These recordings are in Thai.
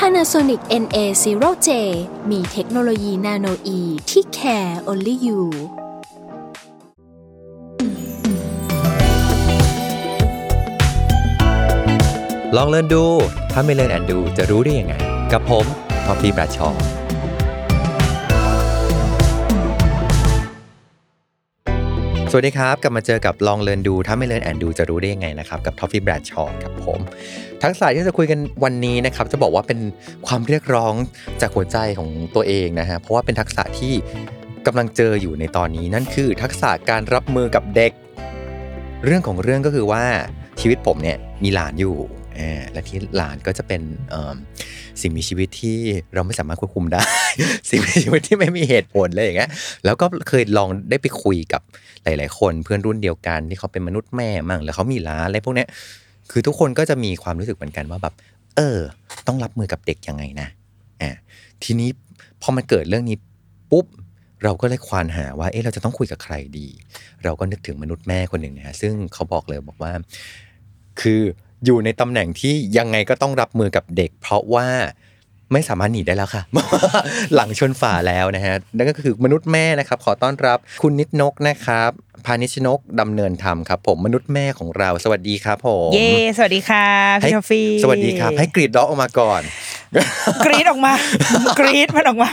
Panasonic NA0J มีเทคโนโลยีนาโนอีที่ care only you ลองเล่นดู ถ้าไม่เล่นแอนดูจะรู้ได้ยังไง กับผมพอพีประชอสวัสดีครับ กลับมาเจอกับลองเรียนดู ถ้าไม่เรียนแอนดูจะรู้ได้ยังไงนะครับ กับทอฟฟี่แบรดชอร์ครับผม ทักษะที่จะคุยกันวันนี้นะครับจะบอกว่าเป็นความเรียกร้องจากหัวใจของตัวเองนะฮะเพราะว่าเป็นทักษะที่กำลังเจออยู่ในตอนนี้นั่นคือ ทักษะการรับมือกับเด็ก เรื่องของเรื่องก็คือว่าชีวิตผมเนี่ยมีหลานอยู่และที่หลานก็จะเป็นสิ่งมีชีวิตที่เราไม่สามารถควบคุมได้ สิ่งมีชีวิตที่ไม่มีเหตุผลเลยอย่างเงี้ยแล้วก็เคยลองได้ไปคุยกับหลาย ๆ คนเพื่อนรุ่นเดียวกันที่เขาเป็นมนุษย์แม่มั่งแล้วเขามีหลานอะไรพวกเนี้ย คือทุกคนก็จะมีความรู้สึกเหมือนกันว่าแบบ เออ ต้องรับมือกับเด็กยังไงนะอ่าทีนี้พอมันเกิดเรื่องนี้ปุ๊บเราก็เลยควานหาว่า เอ๊ะ เราจะต้องคุยกับใครดี เราก็นึกถึงมนุษย์แม่คนหนึ่งนะฮะ ซึ่งเขาบอกเลยบอกว่า คืออยู่ในตำแหน่งที่ยังไงก็ต้องรับมือกับเด็ก เพราะว่าไม่สามารถหนีได้แล้วค่ะ หลังชนฝาแล้วนะฮะ นั่นก็คือมนุษย์แม่นะครับ ขอต้อนรับคุณนิดนกนะครับ พานิชนกดำเนินธรรมครับ ผมมนุษย์แม่ของเราสวัสดีครับผมเย้สวัสดีค่ะให้พี่ทอฟฟี่สวัสดีครับ ให้กรีดร้องออกมาก่อน กรีดออกมากรีดมันออกมา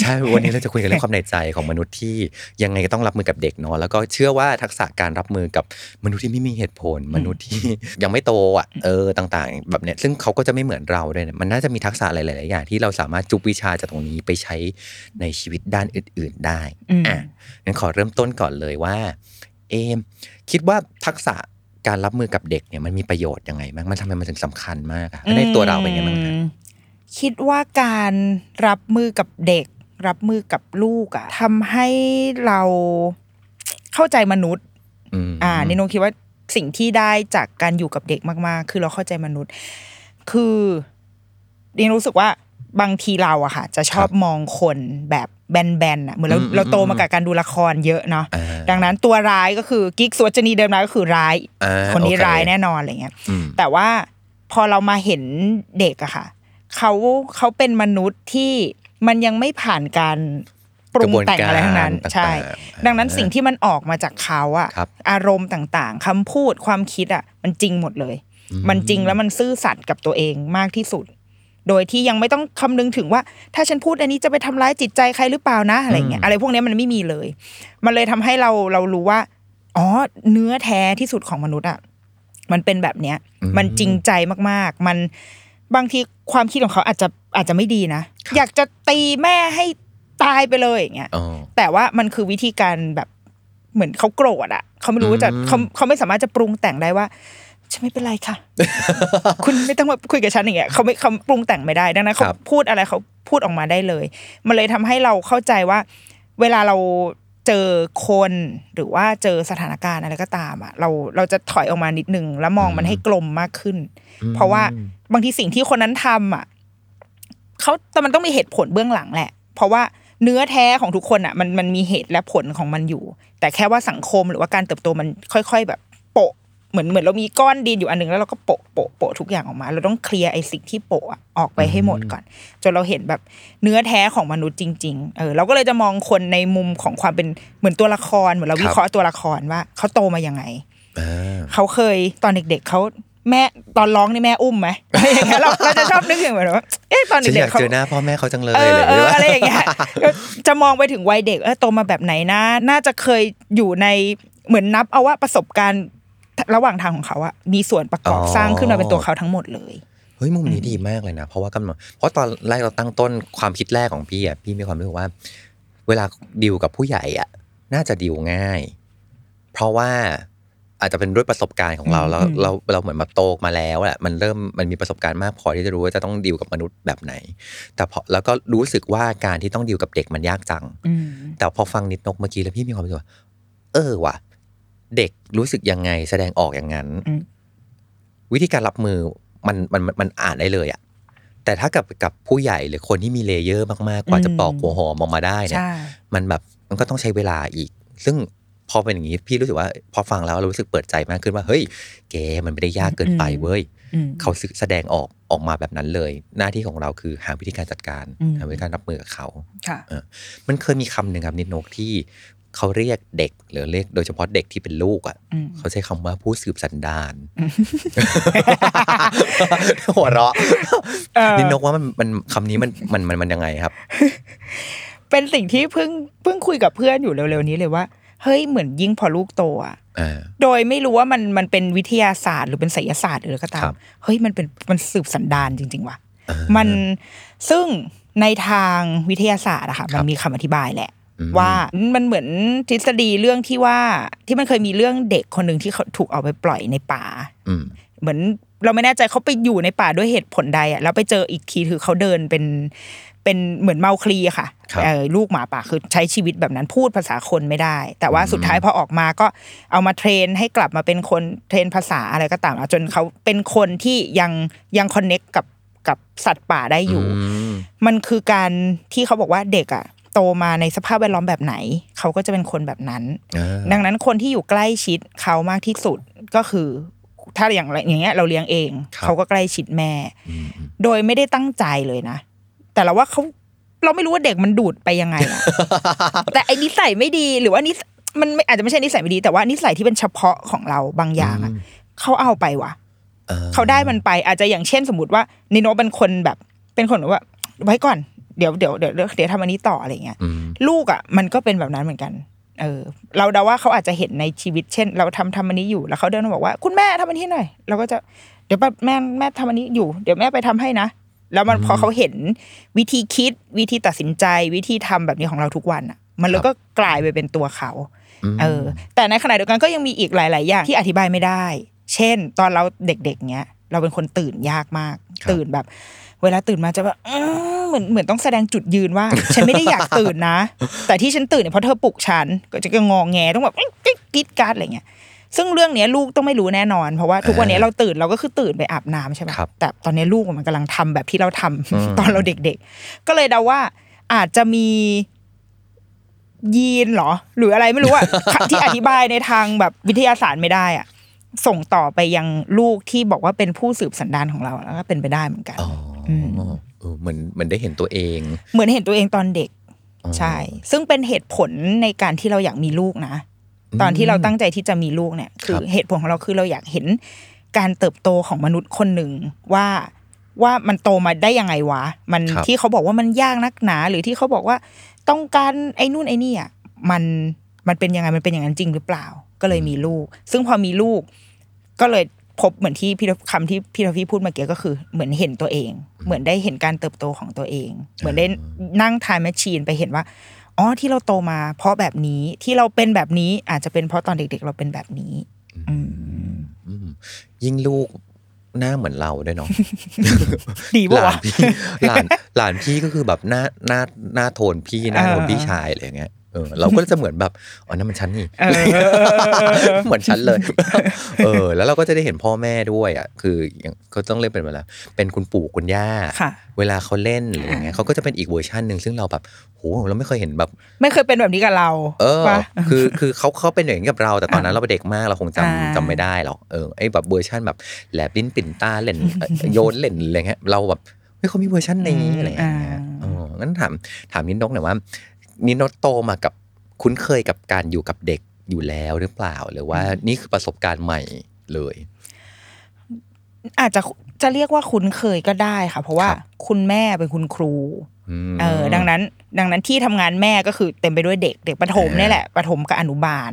ใช่วันนี้เราจะคุยกันเรื่องความในใจของมนุษย์ที่ยังไงก็ต้องรับมือกับเด็กเนาะแล้วก็เชื่อว่าทักษะการรับมือกับมนุษย์ที่ไม่มีเหตุผล มนุษย์ที่ยังไม่โตอะเออต่าง ๆ แบบเนี้ยซึ่งเขาก็จะไม่เหมือนเราด้วยเนี่ยมันน่าจะมีทักษะหลายๆอย่างที่เราสามารถจุบวิชาจากตรงนี้ไปใช้ในชีวิตด้านอื่น ๆได้อืมอะงั้นขอเริ่มต้นก่อนเลยว่าเอมคิดว่าทักษะการรับมือกับเด็กเนี่ยมันมีประโยชน์ยังไงบ้างมันทำไมมันถึงสำคัญมากอะแล้วในตัวเราเป็นไงบ้างคะอืมคิดว่าการรับมือกับเด็ก รับมือกับลูกอะทำให้เราเข้าใจมนุษย์มอ่านิโนคิดว่าสิ่งที่ได้จากการอยู่กับเด็กมากๆ คือเราเข้าใจมนุษย์ คือนิโนรู้สึกว่าบางทีเราอะค่ะ จะชอบมองคนแบบ แบนๆอะเหมือนเราเราโตมากับการดูละครเยอะเนาะอ่าดังนั้นตัวร้ายก็คือกิ๊กสวจนีเดิมร้ายก็คือร้ายอ่าคนนี้โอเคร้ายแน่นอนอะไรเงี้ยอืมแต่ว่าพอเรามาเห็นเด็กอะค่ะเขาเขาเป็นมนุษย์ที่มันยังไม่ผ่านการปรุงแต่งอะไรทั้งนั้นกระบวนการใช่ต่างๆดังนั้นสิ่งที่มันออกมาจากเขาอะครับอารมณ์ต่างๆคำพูดความคิดอะมันจริงหมดเลย มันจริงแล้วมันซื่อสัตย์กับตัวเองมากที่สุด โดยที่ยังไม่ต้องคำนึงถึงว่า ถ้าฉันพูดอันนี้จะไปทำร้ายจิตใจใครหรือเปล่านะอะไรเงี้ยอะไรพวกเนี้ยมันไม่มีเลย มันเลยทำให้เราเรารู้ว่าอ๋อเนื้อแท้ที่สุดของมนุษย์อะมันเป็นแบบเนี้ย มันจริงใจมากๆ มันบางทีความคิดของเขาอาจจะอาจจะไม่ดีนะ อยากจะตีแม่ให้ตายไปเลยอย่างเงี้ยอ๋อแต่ว่ามันคือวิธีการแบบเหมือนเขาโกรธอะเขาไม่รู้ว่าจะอืมเขาเขาไม่สามารถจะปรุงแต่งได้ว่า ฉันไม่เป็นไรค่ะ คุณไม่ต้องมาคุยกับฉันอย่างเงี้ยเขาไม่เขาปรุงแต่งไม่ได้ดังนั้นเขาครับพูดอะไรเขาพูดออกมาได้เลย มันเลยทำให้เราเข้าใจว่า เวลาเราเจอคนหรือว่าเจอสถานการณ์อะไรก็ตามอะเราเราจะถอยออกมานิดนึงแล้วมองมันให้กลมมากขึ้น เพราะว่าบางทีสิ่งที่คนนั้นทำอะเขาแต่มันต้องมีเหตุผลเบื้องหลังแหละ เพราะว่าเนื้อแท้ของทุกคนอะมันมันมีเหตุและผลของมันอยู่ แต่แค่ว่าสังคมหรือว่าการเติบโตมันค่อย ๆ แบบโปะ เหมือนเหมือนเรามีก้อนดินอยู่อันหนึงแล้วเราก็โปะโปะโปะทุกอย่างออกมา เราต้องเคลียร์ไอ้สิ่งที่โปะอะออกไปให้หมดก่อน จนเราเห็นแบบเนื้อแท้ของมนุษย์จริง ๆ เออเราก็เลยจะมองคนในมุมของความเป็นเหมือนตัวละครเหมือนเราวิเคราะห์ตัวละครว่าเขาโตมายังไงอ่าเขาเคยตอนเด็ก ๆเขาแม่ตอนร้องนี่แม่อุ้มไหมอะไรอย่างเงี้ยเราเราจะชอบนึกถึงเหมือนว่าเอ๊ะตอนฉันอเด็กยากๆเขาเจอหน้าพ่อแม่เขาจังเลยเออเลยเออว่าอะไรอย่างเงี้ยจะมองไปถึงวัยเด็กเออโตมาแบบไหนนะ น่าจะเคยอยู่ในเหมือนนับเอาว่าประสบการณ์ ระหว่างทางของเขาอะมีส่วนประกอบสร้างขึ้นมาเป็นตัวเขาทั้งหมดเลยเฮ้ยมุมนี้ดีมากเลยนะ เพราะว่ากำหนดเพราะตอนแรกเราตั้งต้นความคิดแรกของพี่อะพี่มีความรู้สึกว่า เวลาดิวกับผู้ใหญ่อะ น่าจะดิวง่าย เพราะว่าอาจจะเป็นด้วยประสบการณ์ของเราอืมเราอืมเราเราเหมือนแบบโตมาแล้วแหละมันเริ่มมันมีประสบการณ์มากพอที่จะรู้ว่าจะต้องดีลกับมนุษย์แบบไหน แต่พอแล้วก็รู้สึกว่าการที่ต้องดีลกับเด็กมันยากจังอืมแต่พอฟังนิดนกเมื่อกี้แล้วพี่มีความรู้สึกว่าเออว่ะ เด็กรู้สึกยังไงแสดงออกอย่างนั้นอืมวิธีการรับมือมันมันมันมันอ่านได้เลยอะแต่ถ้ากับกับผู้ใหญ่หรือคนที่มี layer มากๆกว่าจะปอกหัวหอมออกมาได้เนี่ยใช่มันแบบมันก็ต้องใช้เวลาอีก ซึ่งพอเป็นอย่างนี้พี่รู้สึกว่า พอฟังแล้วเรารู้สึกเปิดใจมากขึ้นว่า เฮ้ยแกมันไม่ได้ยากเกินไปเว้ยอืมเขาแสดงออกออกมาแบบนั้นเลย หน้าที่ของเราคือหาวิธีการจัดการอืมหาวิธีการรับมือกับเขาค่ะเออมันเคยมีคำหนึ่งครับนิดนกที่ เขาเรียกเด็กหรือเรียกโดยเฉพาะเด็กที่เป็นลูกอะอืมเขาใช้คำว่าผู้สืบสันดานหัวเราะเออนิดนกว่ามันมันคำนี้มันมันมันมันยังไงครับ เป็นสิ่งที่เพิ่งเพิ่งคุยกับเพื่อนอยู่เร็วๆนี้เลยว่าเฮ้ยเหมือนยิ่งพอลูกโตอะอ่าโดยไม่รู้ว่ามันมันเป็นวิทยาศาสตร์หรือเป็นไสยศาสตร์หรืออะไรก็ตาครัมบเฮ้ยมันเป็นมันสืบสันดานจริง ๆ ว่ะอ่ามันซึ่งในทางวิทยาศาสตร์อะค่ะครัมับนมีคำอธิบายแหละอืม ว่ามันเหมือนทฤษฎีเรื่องที่ว่าที่มันเคยมีเรื่องเด็กคนหนึ่งที่เขาถูกเอาไปปล่อยในป่าอืมเหมือนเราไม่แน่ใจเขาไปอยู่ในป่าด้วยเหตุผลใดอะแล้วไปเจออีกทีคือเขาเดินเป็นเป็นเหมือนเมาคลีอะค่ะครับเออลูกหมาป่าคือใช้ชีวิตแบบนั้นพูดภาษาคนไม่ได้ แต่ว่าสุดท้ายพอออกมาก็เอามาเทรนให้กลับมาเป็นคนเทรนภาษาอะไรก็ตามอะจนเขาเป็นคนที่ยังยังคอนเน็กกับกับสัตว์ป่าได้อยู่มมันคือการที่เขาบอกว่าเด็กอะ โตมาในสภาพแวดล้อมแบบไหน เขาก็จะเป็นคนแบบนั้นอ่าดังนั้นคนที่อยู่ใกล้ชิดเขามากที่สุดก็คือ ถ้าอย่างไรอย่างเงี้ยเราเลี้ยงเอง เขาก็ใกล้ชิดแม่อืมอืมโดยไม่ได้ตั้งใจเลยนะ แต่เราว่าเขาเราไม่รู้ว่าเด็กมันดูดไปยังไงอะแต่ไอ้นิสัยไม่ดีหรือว่านิสมันไม่อาจจะไม่ใช่นิสัยไม่ดี แต่ว่านิสัยที่เป็นเฉพาะของเราบางอย่างอะเขาเอาไปว่ะอ่เขาได้มันไปอาจจะอย่างเช่นสมมติว่านิโนเป็นคนแบบ เป็นคนแบบว่า ไว้ก่อน เดี๋ยวเดี๋ยวเดี๋ยวเดี๋ยวทำอันนี้ต่ออะไรเงี้ยอืมลูกอะมันก็เป็นแบบนั้นเหมือนกัน เออ เราเดาว่าเขาอาจจะเห็นในชีวิตเช่น เราทำทำอันนี้อยู่แล้วเขาเดินมาบอกว่า คุณแม่ทำอันนี้หน่อยเราก็จะเดี๋ยวแม่แม่ทำอันนี้อยู่ เดี๋ยวแม่ไปทำให้นะแล้วมันพอเขาเห็นวิธีคิดวิธีตัดสินใจวิธีทำแบบนี้ของเราทุกวันอะ มันเลยก็กลายไปเป็นตัวเขามเออ แต่ในขณะเดียวกันก็ยังมีอีกหลาย ๆ อย่างที่อธิบายไม่ได้ เช่น ตอนเราเด็ก ๆ เนี้ยเราเป็นคนตื่นยากมากครับ ตื่นแบบ เวลาตื่นมาจะแบบอื้อเหมือนเหมือนต้องแสดงจุดยืนว่า ฉันไม่ได้อยากตื่นนะ แต่ที่ฉันตื่นเนี่ยเพราะเธอปลุกฉันก็จะงองแงต้องแบบเอ๊ะกิ๊กกิ๊ดการ์ดอะไรเงี้ยซึ่งเรื่องเนี้ยลูกต้องไม่รู้แน่นอน เพราะว่าทุกวันนี้เราตื่นเราก็คือตื่นไปอาบน้ำใช่ไหมครับแต่ตอนนี้ลูกมันกำลังทำแบบที่เราทำอืมตอนเราเด็ก ๆ ก็เลยเดาว่าอาจจะมียีนเหรอ หรืออะไรไม่รู้อะที่อธิบายในทางแบบวิทยาศาสตร์ไม่ได้อะ ส่งต่อไปยังลูกที่บอกว่าเป็นผู้สืบสันดานของเราแล้วก็เป็นไปได้เหมือนกันอ๋ออมเออเหมือนเหมือนได้เห็นตัวเอง เหมือนเห็นตัวเองตอนเด็กอ๋อใช่ ซึ่งเป็นเหตุผลในการที่เราอยากมีลูกนะ ตอนที่เราตั้งใจที่จะมีลูกเนี่ย คือครับเหตุผลของเราคือเราอยากเห็นการเติบโตของมนุษย์คนหนึ่งว่าว่ามันโตมาได้ยังไงวะ มันครับที่เขาบอกว่ามันยากนักหนา หรือที่เขาบอกว่าต้องการไอ้นู่นไอ้นี่อะมันมันเป็นยังไงมันเป็นอย่างนั้นจริงหรือเปล่า ก็เลยมีลูก ซึ่งพอมีลูก ก็เลยพบเหมือนที่พี่คำที่พี่ทอฟฟี่พูดเมื่อกี้ก็คือ เหมือนเห็นตัวเอง เหมือนได้เห็นการเติบโตของตัวเอง เหมือนได้นั่งทายแมชชีนไปเห็นว่าอ๋อที่เราโตมา เพราะแบบนี้ที่เราเป็นแบบนี้อาจจะเป็นเพราะตอนเด็ก ๆ เราเป็นแบบนี้ อืมอืมยิ่งลูกหน้าเหมือนเราด้วยเนาะดีหปะลานวะพี่หลานหลานพี่ก็คือแบบหน้าหน้าหน้าโทนพี่หน้าโทนเออพี่ชายอะไรอย่างเงี้ย เออเราก็จะเหมือนแบบอ๋อนั่นมันฉันนี่เออเหมือนฉันเลย เออ แล้วเราก็จะได้เห็นพ่อแม่ด้วยอะคืออย่างเขาต้องเล่นเป็นเวลาเป็นคุณปู่คุณย่าค่ะเวลาเขาเล่นหรืออย่างเงี้ยเขาก็จะเป็นอีกเวอร์ชันหนึ่งซึ่งเราแบบโหเราไม่เคยเห็นแบบ ไม่เคยเป็นแบบนี้กับเรา เออปะคือคือเขาเขาเป็นอย่างนี้กับเรา แต่ตอนนั้นเราเป็นเด็กมากเราคงจำอ่าจำไม่ได้หรอกเออไอ้แบบเวอร์ชันแบบแลบลิ้นปลิ้นตาเล่นเอ่อโยนเล่นอะไรเงี้ยเราแบบไม่เขามีเวอร์ชันนี้อะไรอย่างเงี้ยเอองั้นถามถามนิดนกหน่อยว่า นิดนกโตมากับคุ้นเคยกับการอยู่กับเด็กอยู่แล้วหรือเปล่า หรือว่านี่คือประสบการณ์ใหม่เลย อาจจะจะเรียกว่าคุ้นเคยก็ได้ค่ะ เพราะว่าครับคุณแม่เป็นคุณครูมเออดังนั้น ดังนั้นที่ทำงานแม่ก็คือเต็มไปด้วยเด็กเด็กประถมอ่าเนี่ยแหละประถมกับอนุบาล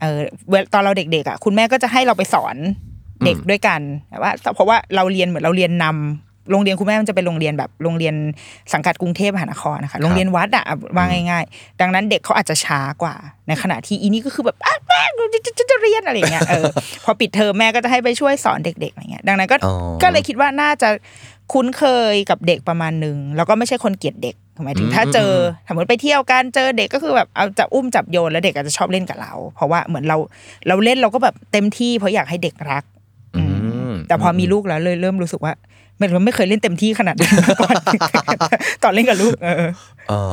เออเวลาตอนเราเด็กๆอะคุณแม่ก็จะให้เราไปสอนเด็กอืมด้วยกันแต่ว่าเพราะว่าเราเรียนเหมือนเราเรียนนำ โรงเรียนคุณแม่มันจะเป็นโรงเรียนแบบโรงเรียนสังกัดกรุงเทพมหานครนะคะโรงเรียนวัดอะว่าง่าย ๆ ดังนั้นเด็กเขาอาจจะช้ากว่า ในขณะที่อีนี่ก็คือแบบอะแม่จะจะจะเรียนอะไรอย่างเงี้ยเออพอปิดเทอมแม่ก็จะให้ไปช่วยสอนเด็กๆอะไรเงี้ยดังนั้นก็อ๋อก็เลยคิดว่าน่าจะคุ้นเคยกับเด็กประมาณหนึ่งแล้วก็ไม่ใช่คนเกลียดเด็กหมายถึงถ้าเจอสมมติไปเที่ยวกันเจอเด็กก็คือแบบเอาจะอุ้มจับโยนแล้วเด็กอาจจะชอบเล่นกับเรา เพราะว่าเหมือนเราเราเล่นเราก็แบบเต็มที่เพราะอยากให้เด็กรักอืมแต่พอมีลูกแล้วเลยเริ่มรู้สึกว่า ไม่ไม่เคยเล่นเต็มที่ขนาดนั้นมาก่อนตอนเล่นกับลูกเออเออ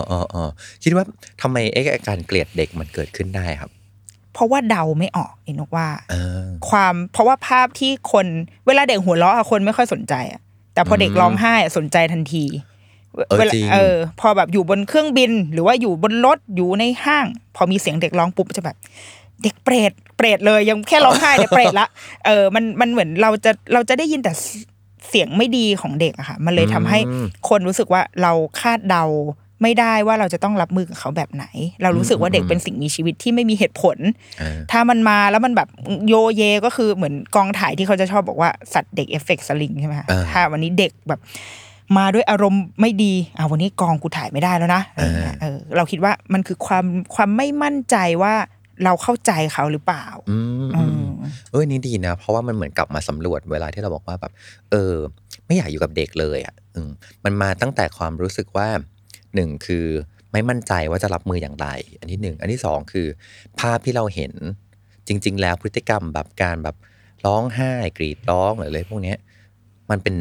เออเออคิดว่าทำไมไอ้อาการเกลียดเด็กมันเกิดขึ้นได้ครับ เพราะว่าเดาไม่ออกเองนกว่าเออความเพราะว่าภาพที่คนเวลาเด็กหัวเราะอะคนไม่ค่อยสนใจอะแต่พอเด็กร้องไห้อะสนใจทันทีเออเวลาจริงเออ พอแบบอยู่บนเครื่องบิน หรือว่าอยู่บนรถอยู่ในห้าง พอมีเสียงเด็กร้องปุ๊บจะแบบ เด็กเปรตเปรตเลยยังแค่ร้องไห้เด็กเปรตละเออมันมันเหมือนเราจะเราจะได้ยินแต่ เสียงไม่ดีของเด็กอะค่ะมันเลยทำให้คนรู้สึกว่าเราคาดเดาไม่ได้ว่าเราจะต้องรับมือกับเขาแบบไหน เรารู้สึกว่าเด็กเป็นสิ่งมีชีวิตที่ไม่มีเหตุผลเออถ้ามันมาแล้วมันแบบโยเยก็คือเหมือนกองถ่ายที่เขาจะชอบบอกว่าสัตว์เด็กเอฟเฟกต์สลิงใช่ไหมคะอ่าถ้าวันนี้เด็กแบบมาด้วยอารมณ์ไม่ดีอ่าวันนี้กองกูถ่ายไม่ได้แล้วนะอะไรเงี้ยเออเราคิดว่ามันคือความความไม่มั่นใจว่า เราเข้าใจเขาหรือเปล่า อืมอือืมมเอ้ยนี่ดีนะ เพราะว่ามันเหมือนกลับมาสำรวจเวลาที่เราบอกว่าแบบ เออ ไม่อยากอยู่กับเด็กเลยอะอืมมันมาตั้งแต่ความรู้สึกว่าหนึ่งคือไม่มั่นใจว่าจะรับมืออย่างไร อันที่หนึ่งอันที่สองคือ ภาพที่เราเห็น จริง ๆ แล้วพฤติกรรมแบบการแบบร้องไห้กรีดร้องหรืออะไรพวกเนี้ยมันเป็น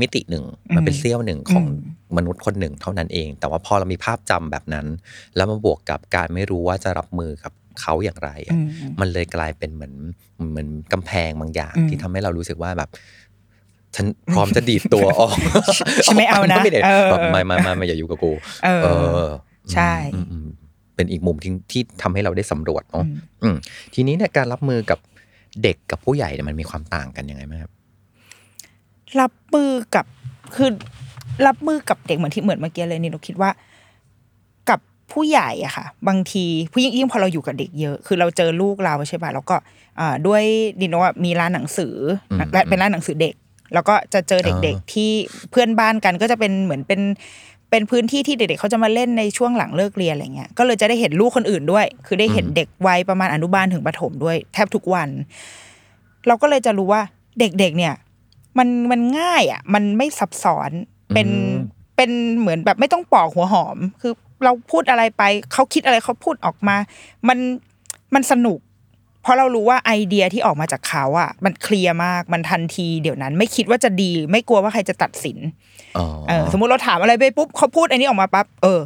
มิติหนึ่งมันเป็นเสี้ยวหนึ่งของอืมมนุษย์คนหนึ่งเท่านั้นเอง แต่ว่าพอเรามีภาพจำแบบนั้น แล้วมาบวกกับการไม่รู้ว่าจะรับมือกับ เขาอย่างไรอะอืมมันเลยกลายเป็นเหมือนเหมือนกำแพงบางอย่างอืมที่ทำให้เรารู้สึกว่าแบบฉันพร้อมจะดีดตัวออกฉันไม่เอานะกปไม่ได้เออแบบไม่ไม่ไม่ไม่อย่าอยู่กับกูเออเออใช่อืมอืมอืมเป็นอีกมุมที่ที่ทำให้เราได้สำรวจเนาะอืมอืมทีนี้เนี่ยการรับมือกับเด็กกับผู้ใหญ่เนี่ยมันมีความต่างกันยังไงไหมครับ รับมือกับคือรับมือกับเด็กเหมือนที่เหมือนเมื่อกี้เลยนี่เราคิดว่ากับ ผู้ใหญ่อะค่ะ บางทีผู้ยิ่งยิ่งพอเราอยู่กับเด็กเยอะ คือเราเจอลูกเราใช่ป่ะแล้วก็อ่าด้วยดินว่ามีร้านหนังสืออมและเป็นร้านหนังสือเด็ก แล้วก็จะเจอเด็กอ่าๆที่เพื่อนบ้านกันก็จะเป็นเหมือนเป็นเป็นพื้นที่ที่เด็กๆเขาจะมาเล่นในช่วงหลังเลิกเรียนอะไรเงี้ย ก็เลยจะได้เห็นลูกคนอื่นด้วย คือได้เห็นเด็กวัยประมาณอนุบาลถึงประถมด้วย แทบทุกวัน เราก็เลยจะรู้ว่าเด็กๆเนี่ย มันมันง่ายอะ มันไม่ซับซ้อนเป็นอืมเป็นเหมือนแบบไม่ต้องปอกหัวหอม คือ เราพูดอะไรไปเขาคิดอะไรเขาพูดออกมา มันมันสนุก เพราะเรารู้ว่าไอเดียที่ออกมาจากเขาอะ มันเคลียร์มากมันทันที เดี๋ยวนั้น ไม่คิดว่าจะดี ไม่กลัวว่าใครจะตัดสินอ๋อเออ สมมุติเราถามอะไรไปปุ๊บเขาพูดอันนี้ออกมาปั๊บเออ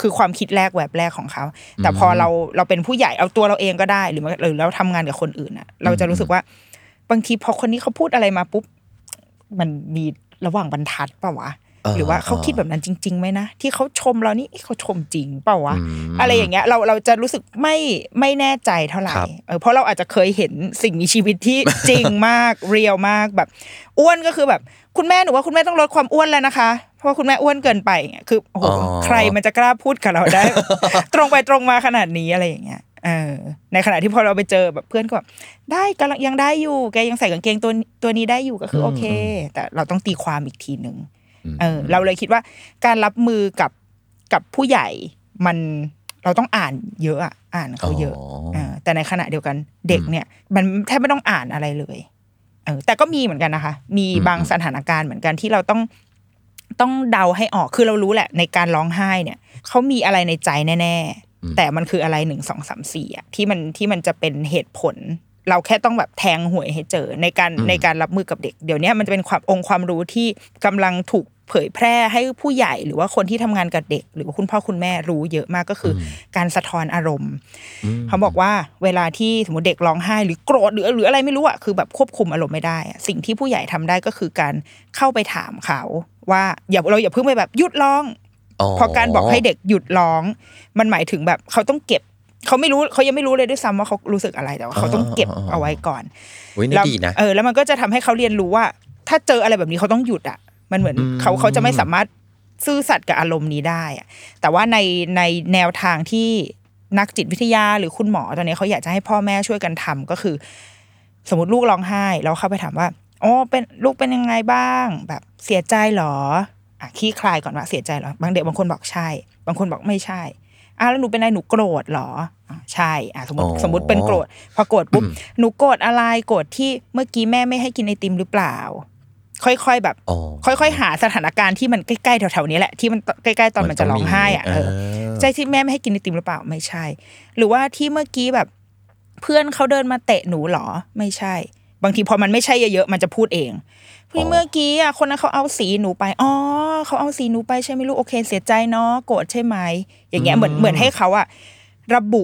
คือความคิดแรกแวบแรกของเขา แต่พอเราเราเป็นผู้ใหญ่เอาตัวเราเองก็ได้ หรือหรือเราทำงานกับคนอื่นอะ เราจะรู้สึกว่า บางทีพอคนนี้เขาพูดอะไรมาปุ๊บมันมีระหว่างบรรทัดเปล่าวะ หรือว่าเขาคิดแบบนั้นจริงๆไหมนะที่เขาชมเรานี่เอ๊ะเขาชมจริงเปล่าวะมอะไรอย่างเงี้ยเราเราจะรู้สึกไม่ไม่แน่ใจเท่าไหร่ครับเออเพราะเราอาจจะเคยเห็นสิ่งมีชีวิตที่จริงมากเรียวมากแบบ อ้วนก็คือแบบ คุณแม่หนูว่าคุณแม่ต้องลดความอ้วนแล้วนะคะ เพราะว่าคุณแม่อ้วนเกินไปอย่างเงี้ยคือโอ้โหอ๋อใครมันจะกล้าพูดกับเราได้ ตรงไปตรงมาขนาดนี้อะไรอย่างเงี้ยเออในขณะที่พอเราไปเจอแบบเพื่อนก็แบบได้กำลังยังได้อยู่ แกยังใส่กางเกงตัวตัวนี้ได้อยู่ก็คือโอเค แต่เราต้องตีความอีกทีหนึ่งม เออเราเลยคิดว่าการรับมือกับกับผู้ใหญ่มันเราต้องอ่านเยอะอะอ่านเขาเยอะเออแต่ในขณะเดียวกันเด็กเนี่ย มันแทบไม่ต้องอ่านอะไรเลยเออแต่ก็มีเหมือนกันนะคะ มีบางสถานการณ์เหมือนกันที่เราต้องต้องเดาให้ออกคือเรารู้แหละ ในการร้องไห้เนี่ยเขามีอะไรในใจแน่ ๆ แต่มันคืออะไรหนึ่งสองสามสี่อะที่มันที่มันจะเป็นเหตุผล เราแค่ต้องแบบแทงหวยให้เจอในการในการรับมือกับเด็ก เดี๋ยวนี้มันจะเป็นความองค์ความรู้ที่กำลังถูกเผยแพร่ให้ผู้ใหญ่หรือว่าคนที่ทำงานกับเด็ก หรือว่าคุณพ่อคุณแม่รู้เยอะมากก็คืออการสะท้อนอารมณ์ เขาบอกว่าเวลาที่สมมติเด็กร้องไห้ หรือโกรธหรือหรืออะไรไม่รู้อะคือแบบควบคุมอารมณ์ไม่ได้อะสิ่งที่ผู้ใหญ่ทำได้ก็คือการเข้าไปถามเขา ว่าอย่าเราอย่าเพิ่งไปแบบหยุดร้องเพราะการบอกให้เด็กหยุดร้อง มันหมายถึงแบบเขาต้องเก็บ เขาไม่รู้เขายังไม่รู้เลยด้วยซ้ำว่าเขารู้สึกอะไรแต่ว่าเขาต้องเก็บเอาไว้ก่อนอุ๊ยนี่แล้วดีนะเออ แล้วมันก็จะทำให้เขาเรียนรู้ว่า ถ้าเจออะไรแบบนี้เขาต้องหยุดอะ มันเหมือนอืมเขาเขาจะไม่สามารถซื่อสัตย์กับอารมณ์นี้ได้อะแต่ว่าในในแนวทางที่นักจิตวิทยาหรือคุณหมอตอนนี้เขาอยากจะให้พ่อแม่ช่วยกันทำก็คือ สมมติลูกร้องไห้เราเข้าไปถามว่าอ๋อเป็นลูกเป็นยังไงบ้าง แบบเสียใจเหรออะขี้คลายก่อนว่าเสียใจเหรอบางเด็กบางคนบอกใช่ บางคนบอกไม่ใช่ อะแล้วหนูเป็นอะไรหนูโกรธเหรออะใช่อะสมมติอ๋อสมมติเป็นโกรธพอโกรธปุ๊บหนูโกรธอะไรโกรธที่เมื่อกี้แม่ไม่ให้กินไอติมหรือเปล่า ค่อยๆแบบอ๋อค่อยๆ หาสถานการณ์ที่มันใกล้ๆแถวๆนี้แหละที่มันใกล้ๆตอนมันจะร้องไห้อะเออาใจที่แม่ไม่ให้กินไอติมหรือเปล่าไม่ใช่ หรือว่าที่เมื่อกี้แบบ เพื่อนเขาเดินมาเตะหนูเหรอไม่ใช่ บางทีพอมันไม่ใช่เยอะๆมันจะพูดเอง พี่เมื่อกี้อะคนนั้นเขาเอาสีหนูไปอ๋อเขาเอาสีหนูไปใช่ไหมลูกโอเค เสียใจเนาะโกรธใช่ไหมอย่างเงี้ยเหมือนเหมือนให้เขาอะระบุ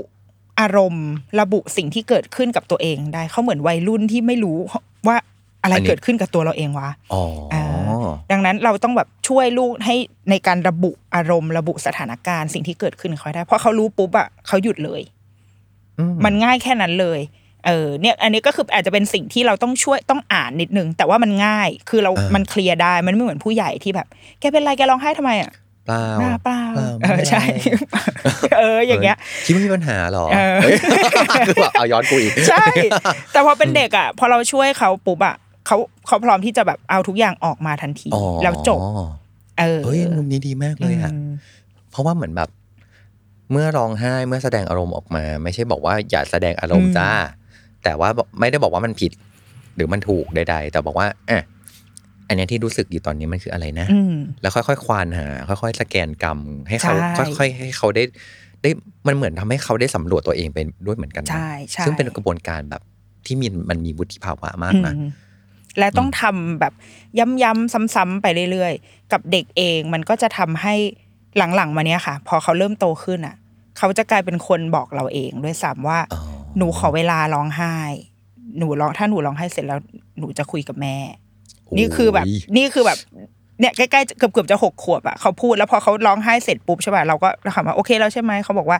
อารมณ์ ระบุสิ่งที่เกิดขึ้นกับตัวเองได้เขาเหมือนวัยรุ่นที่ไม่รู้ว่าอะไรอันนี้เกิดขึ้นกับตัวเราเองวะอ๋อออ่าดังนั้นเราต้องแบบช่วยลูกให้ในการระบุอารมณ์ระบุสถานการณ์สิ่งที่เกิดขึ้นกับเขาได้ เพราะเขารู้ปุ๊บอะเขาหยุดเลย มันง่ายแค่นั้นเลย เออเนี่ยอันนี้ก็คืออาจจะเป็นสิ่งที่เราต้องช่วยต้องอ่านนิดนึง แต่ว่ามันง่ายคือเราอ่ามัมันเคลียร์ได้มันไม่เหมือนผู้ใหญ่ที่แบบ แกเป็นไรแกร้องไห้ทำไมอะเปล่าหน้าเปล่าเปล่าเออไม่เป็นไรใช่เอออย่างเงี้ยคิดว่ามีปัญหาเหรอเออคือแบบเอาย้อนกูอีกใช่ แต่พอเป็นเด็กอะพอเราช่วยเขาปุ๊บอะเขาเขาพร้อมที่จะแบบเอาทุกอย่างออกมาทันทีอ๋อแล้วจบเออเฮ้ยมุมนี้ดีมากเลยอะอืมเพราะว่าเหมือนแบบ เมื่อร้องไห้เมื่อแสดงอารมณ์ออกมา ไม่ใช่บอกว่าอย่าแสดงอารมณ์จ้า แต่ว่าบอกไม่ได้บอกว่ามันผิด หรือมันถูกใด ๆ แต่บอกว่าอะอันเนี้ยที่รู้สึกอยู่ตอนนี้มันคืออะไรนะอืมแล้วค่อยๆควานหาค่อยๆสแกนกรรม ให้เขาใช่ค่อยๆให้เขาได้ได้มันเหมือนทำให้เขาได้สำรวจตัวเองไปด้วยเหมือนกันนะใช่ใช่ซึ่งเป็นกระบวนการแบบที่มีมันมีวุฒิภาวะมากนะอืมและต้องทำแบบย้ำๆซ้ำๆไปเรื่อยๆ กับเด็กเองมันก็จะทำให้หลังๆมาเนี้ยค่ะ พอเขาเริ่มโตขึ้นอะ เขาจะกลายเป็นคนบอกเราเองด้วยซ้ำว่าอ๋อ หนูขอเวลาร้องไห้ หนูร้องถ้าหนูร้องไห้เสร็จแล้วหนูจะคุยกับแม่ นี่คือแบบโยนี่คือแบบเนี่ยใกล้ๆเกือบเกือบๆจะหกขวบอะเขาพูดแล้วพอเขาร้องไห้เสร็จปุ๊บใช่ป่ะเราก็ถามว่าโอเคแล้วใช่ไหมเขาบอกว่า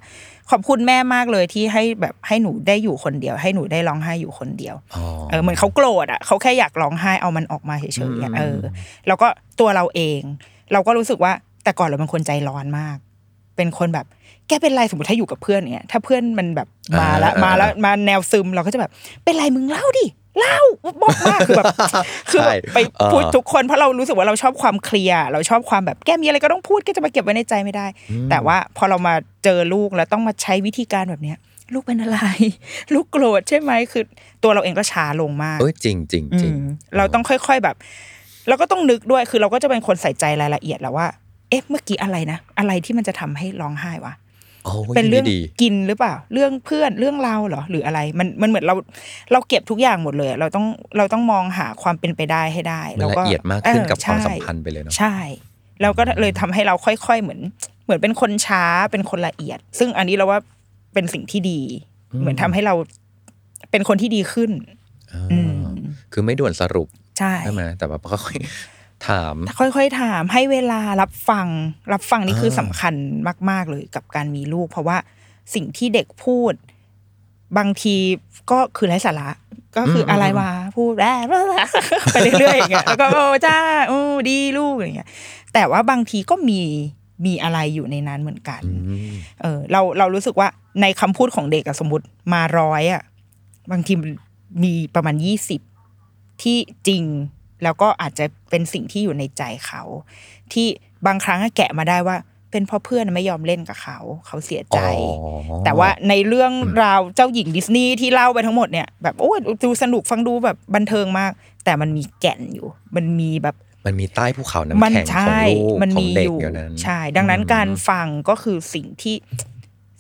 ขอบคุณแม่มากเลยที่ให้แบบให้หนูได้อยู่คนเดียว ให้หนูได้ร้องไห้อยู่คนเดียวอ๋อเออเหมือนเขาโกรธอะเขาแค่อยากร้องไห้เอามันออกมาเฉยๆอะอืมเออ แล้วก็ตัวเราเอง เราก็รู้สึกว่าแต่ก่อนเราเป็นคนใจร้อนมาก เป็นคนแบบ แกเป็นไรสมมติถ้าอยู่กับเพื่อนเนี่ยถ้าเพื่อนมันแบบมาแล้วมาแล้วมาแนวซึมเราก็จะแบบ เป็นไรมึงเล่าดิเล่าบอกมากคือแบบคือแบบไปเออพูดทุกคนเพราะเรารู้สึกว่าเราชอบความเคลียร์เราชอบความแบบแกมีอะไรก็ต้องพูดแกจะมาเก็บไว้ในใจไม่ได้ แต่ว่าพอเรามาเจอลูกแล้วต้องมาใช้วิธีการแบบเนี้ย ลูกเป็นอะไร ลูกโกรธใช่ไหมคือ ตัวเราเองก็ช้าลงมากเอ้ยจริงจริงจริงอืมเราต้องค่อย ๆแบบเราก็ต้องนึกด้วยคือเราก็จะเป็นคนใส่ใจรายละเอียดแล้วว่า เอ๊ะเมื่อกี้อะไรนะอะไรที่มันจะทำให้ร้องไห้วะโอ้ย เป็นเรื่องดีกินหรือเปล่า เรื่องเพื่อนเรื่องเราเหรอหรืออะไร มันมันเหมือนเราเราเก็บทุกอย่างหมดเลย เราต้องเราต้องมองหาความเป็นไปได้ให้ได้มันแล้วก็ละเอียดมากขึ้นกับเออความใช่สัมพันธ์ไปเลยเนาะใช่แล้วก็เลยทำให้เราค่อยๆเหมือน เหมือนเป็นคนช้าเป็นคนละเอียด ซึ่งอันนี้เราว่าเป็นสิ่งที่ดี เหมือนทำให้เราเป็นคนที่ดีขึ้นอ่าอืมคือไม่ด่วนสรุปใช่ใช่ไหมแต่ว่าค่อยๆ ถาม ค่อยๆถามให้เวลารับฟัง รับฟังนี่คืออ่าสำคัญมาก ๆ เลยกับการมีลูก เพราะว่าสิ่งที่เด็กพูด บางทีก็คือไร้สาระ ก็คืออะไรวะพูดแร่ไปเรื่อยๆอย่างเงี้ยแล้วก็โอ้จ้าโอ้ดีลูกอย่างเงี้ย แต่ว่าบางทีก็มีมีอะไรอยู่ในนั้นเหมือนกันอืมเออ เราเรารู้สึกว่าในคำพูดของเด็กอะสมมติมาร้อยอะบางทีมันมีประมาณยี่สิบที่จริง แล้วก็อาจจะเป็นสิ่งที่อยู่ในใจเขา ที่บางครั้งอะแกะมาได้ว่า เป็นเพราะเพื่อนไม่ยอมเล่นกับเขา เขาเสียใจอ๋อแต่ว่าในเรื่องราวเจ้าหญิงดิสนีย์ที่เล่าไปทั้งหมดเนี่ยแบบโอ้ยดูสนุกฟังดูแบบบันเทิงมาก แต่มันมีแก่นอยู่ มันมีแบบมันมีใต้ภูเขาน้ำมันแข็งของใช่ลูกมันของมีเด็กอยู่อยู่นั้นใช่ ดังนั้นการฟังก็คือสิ่งที่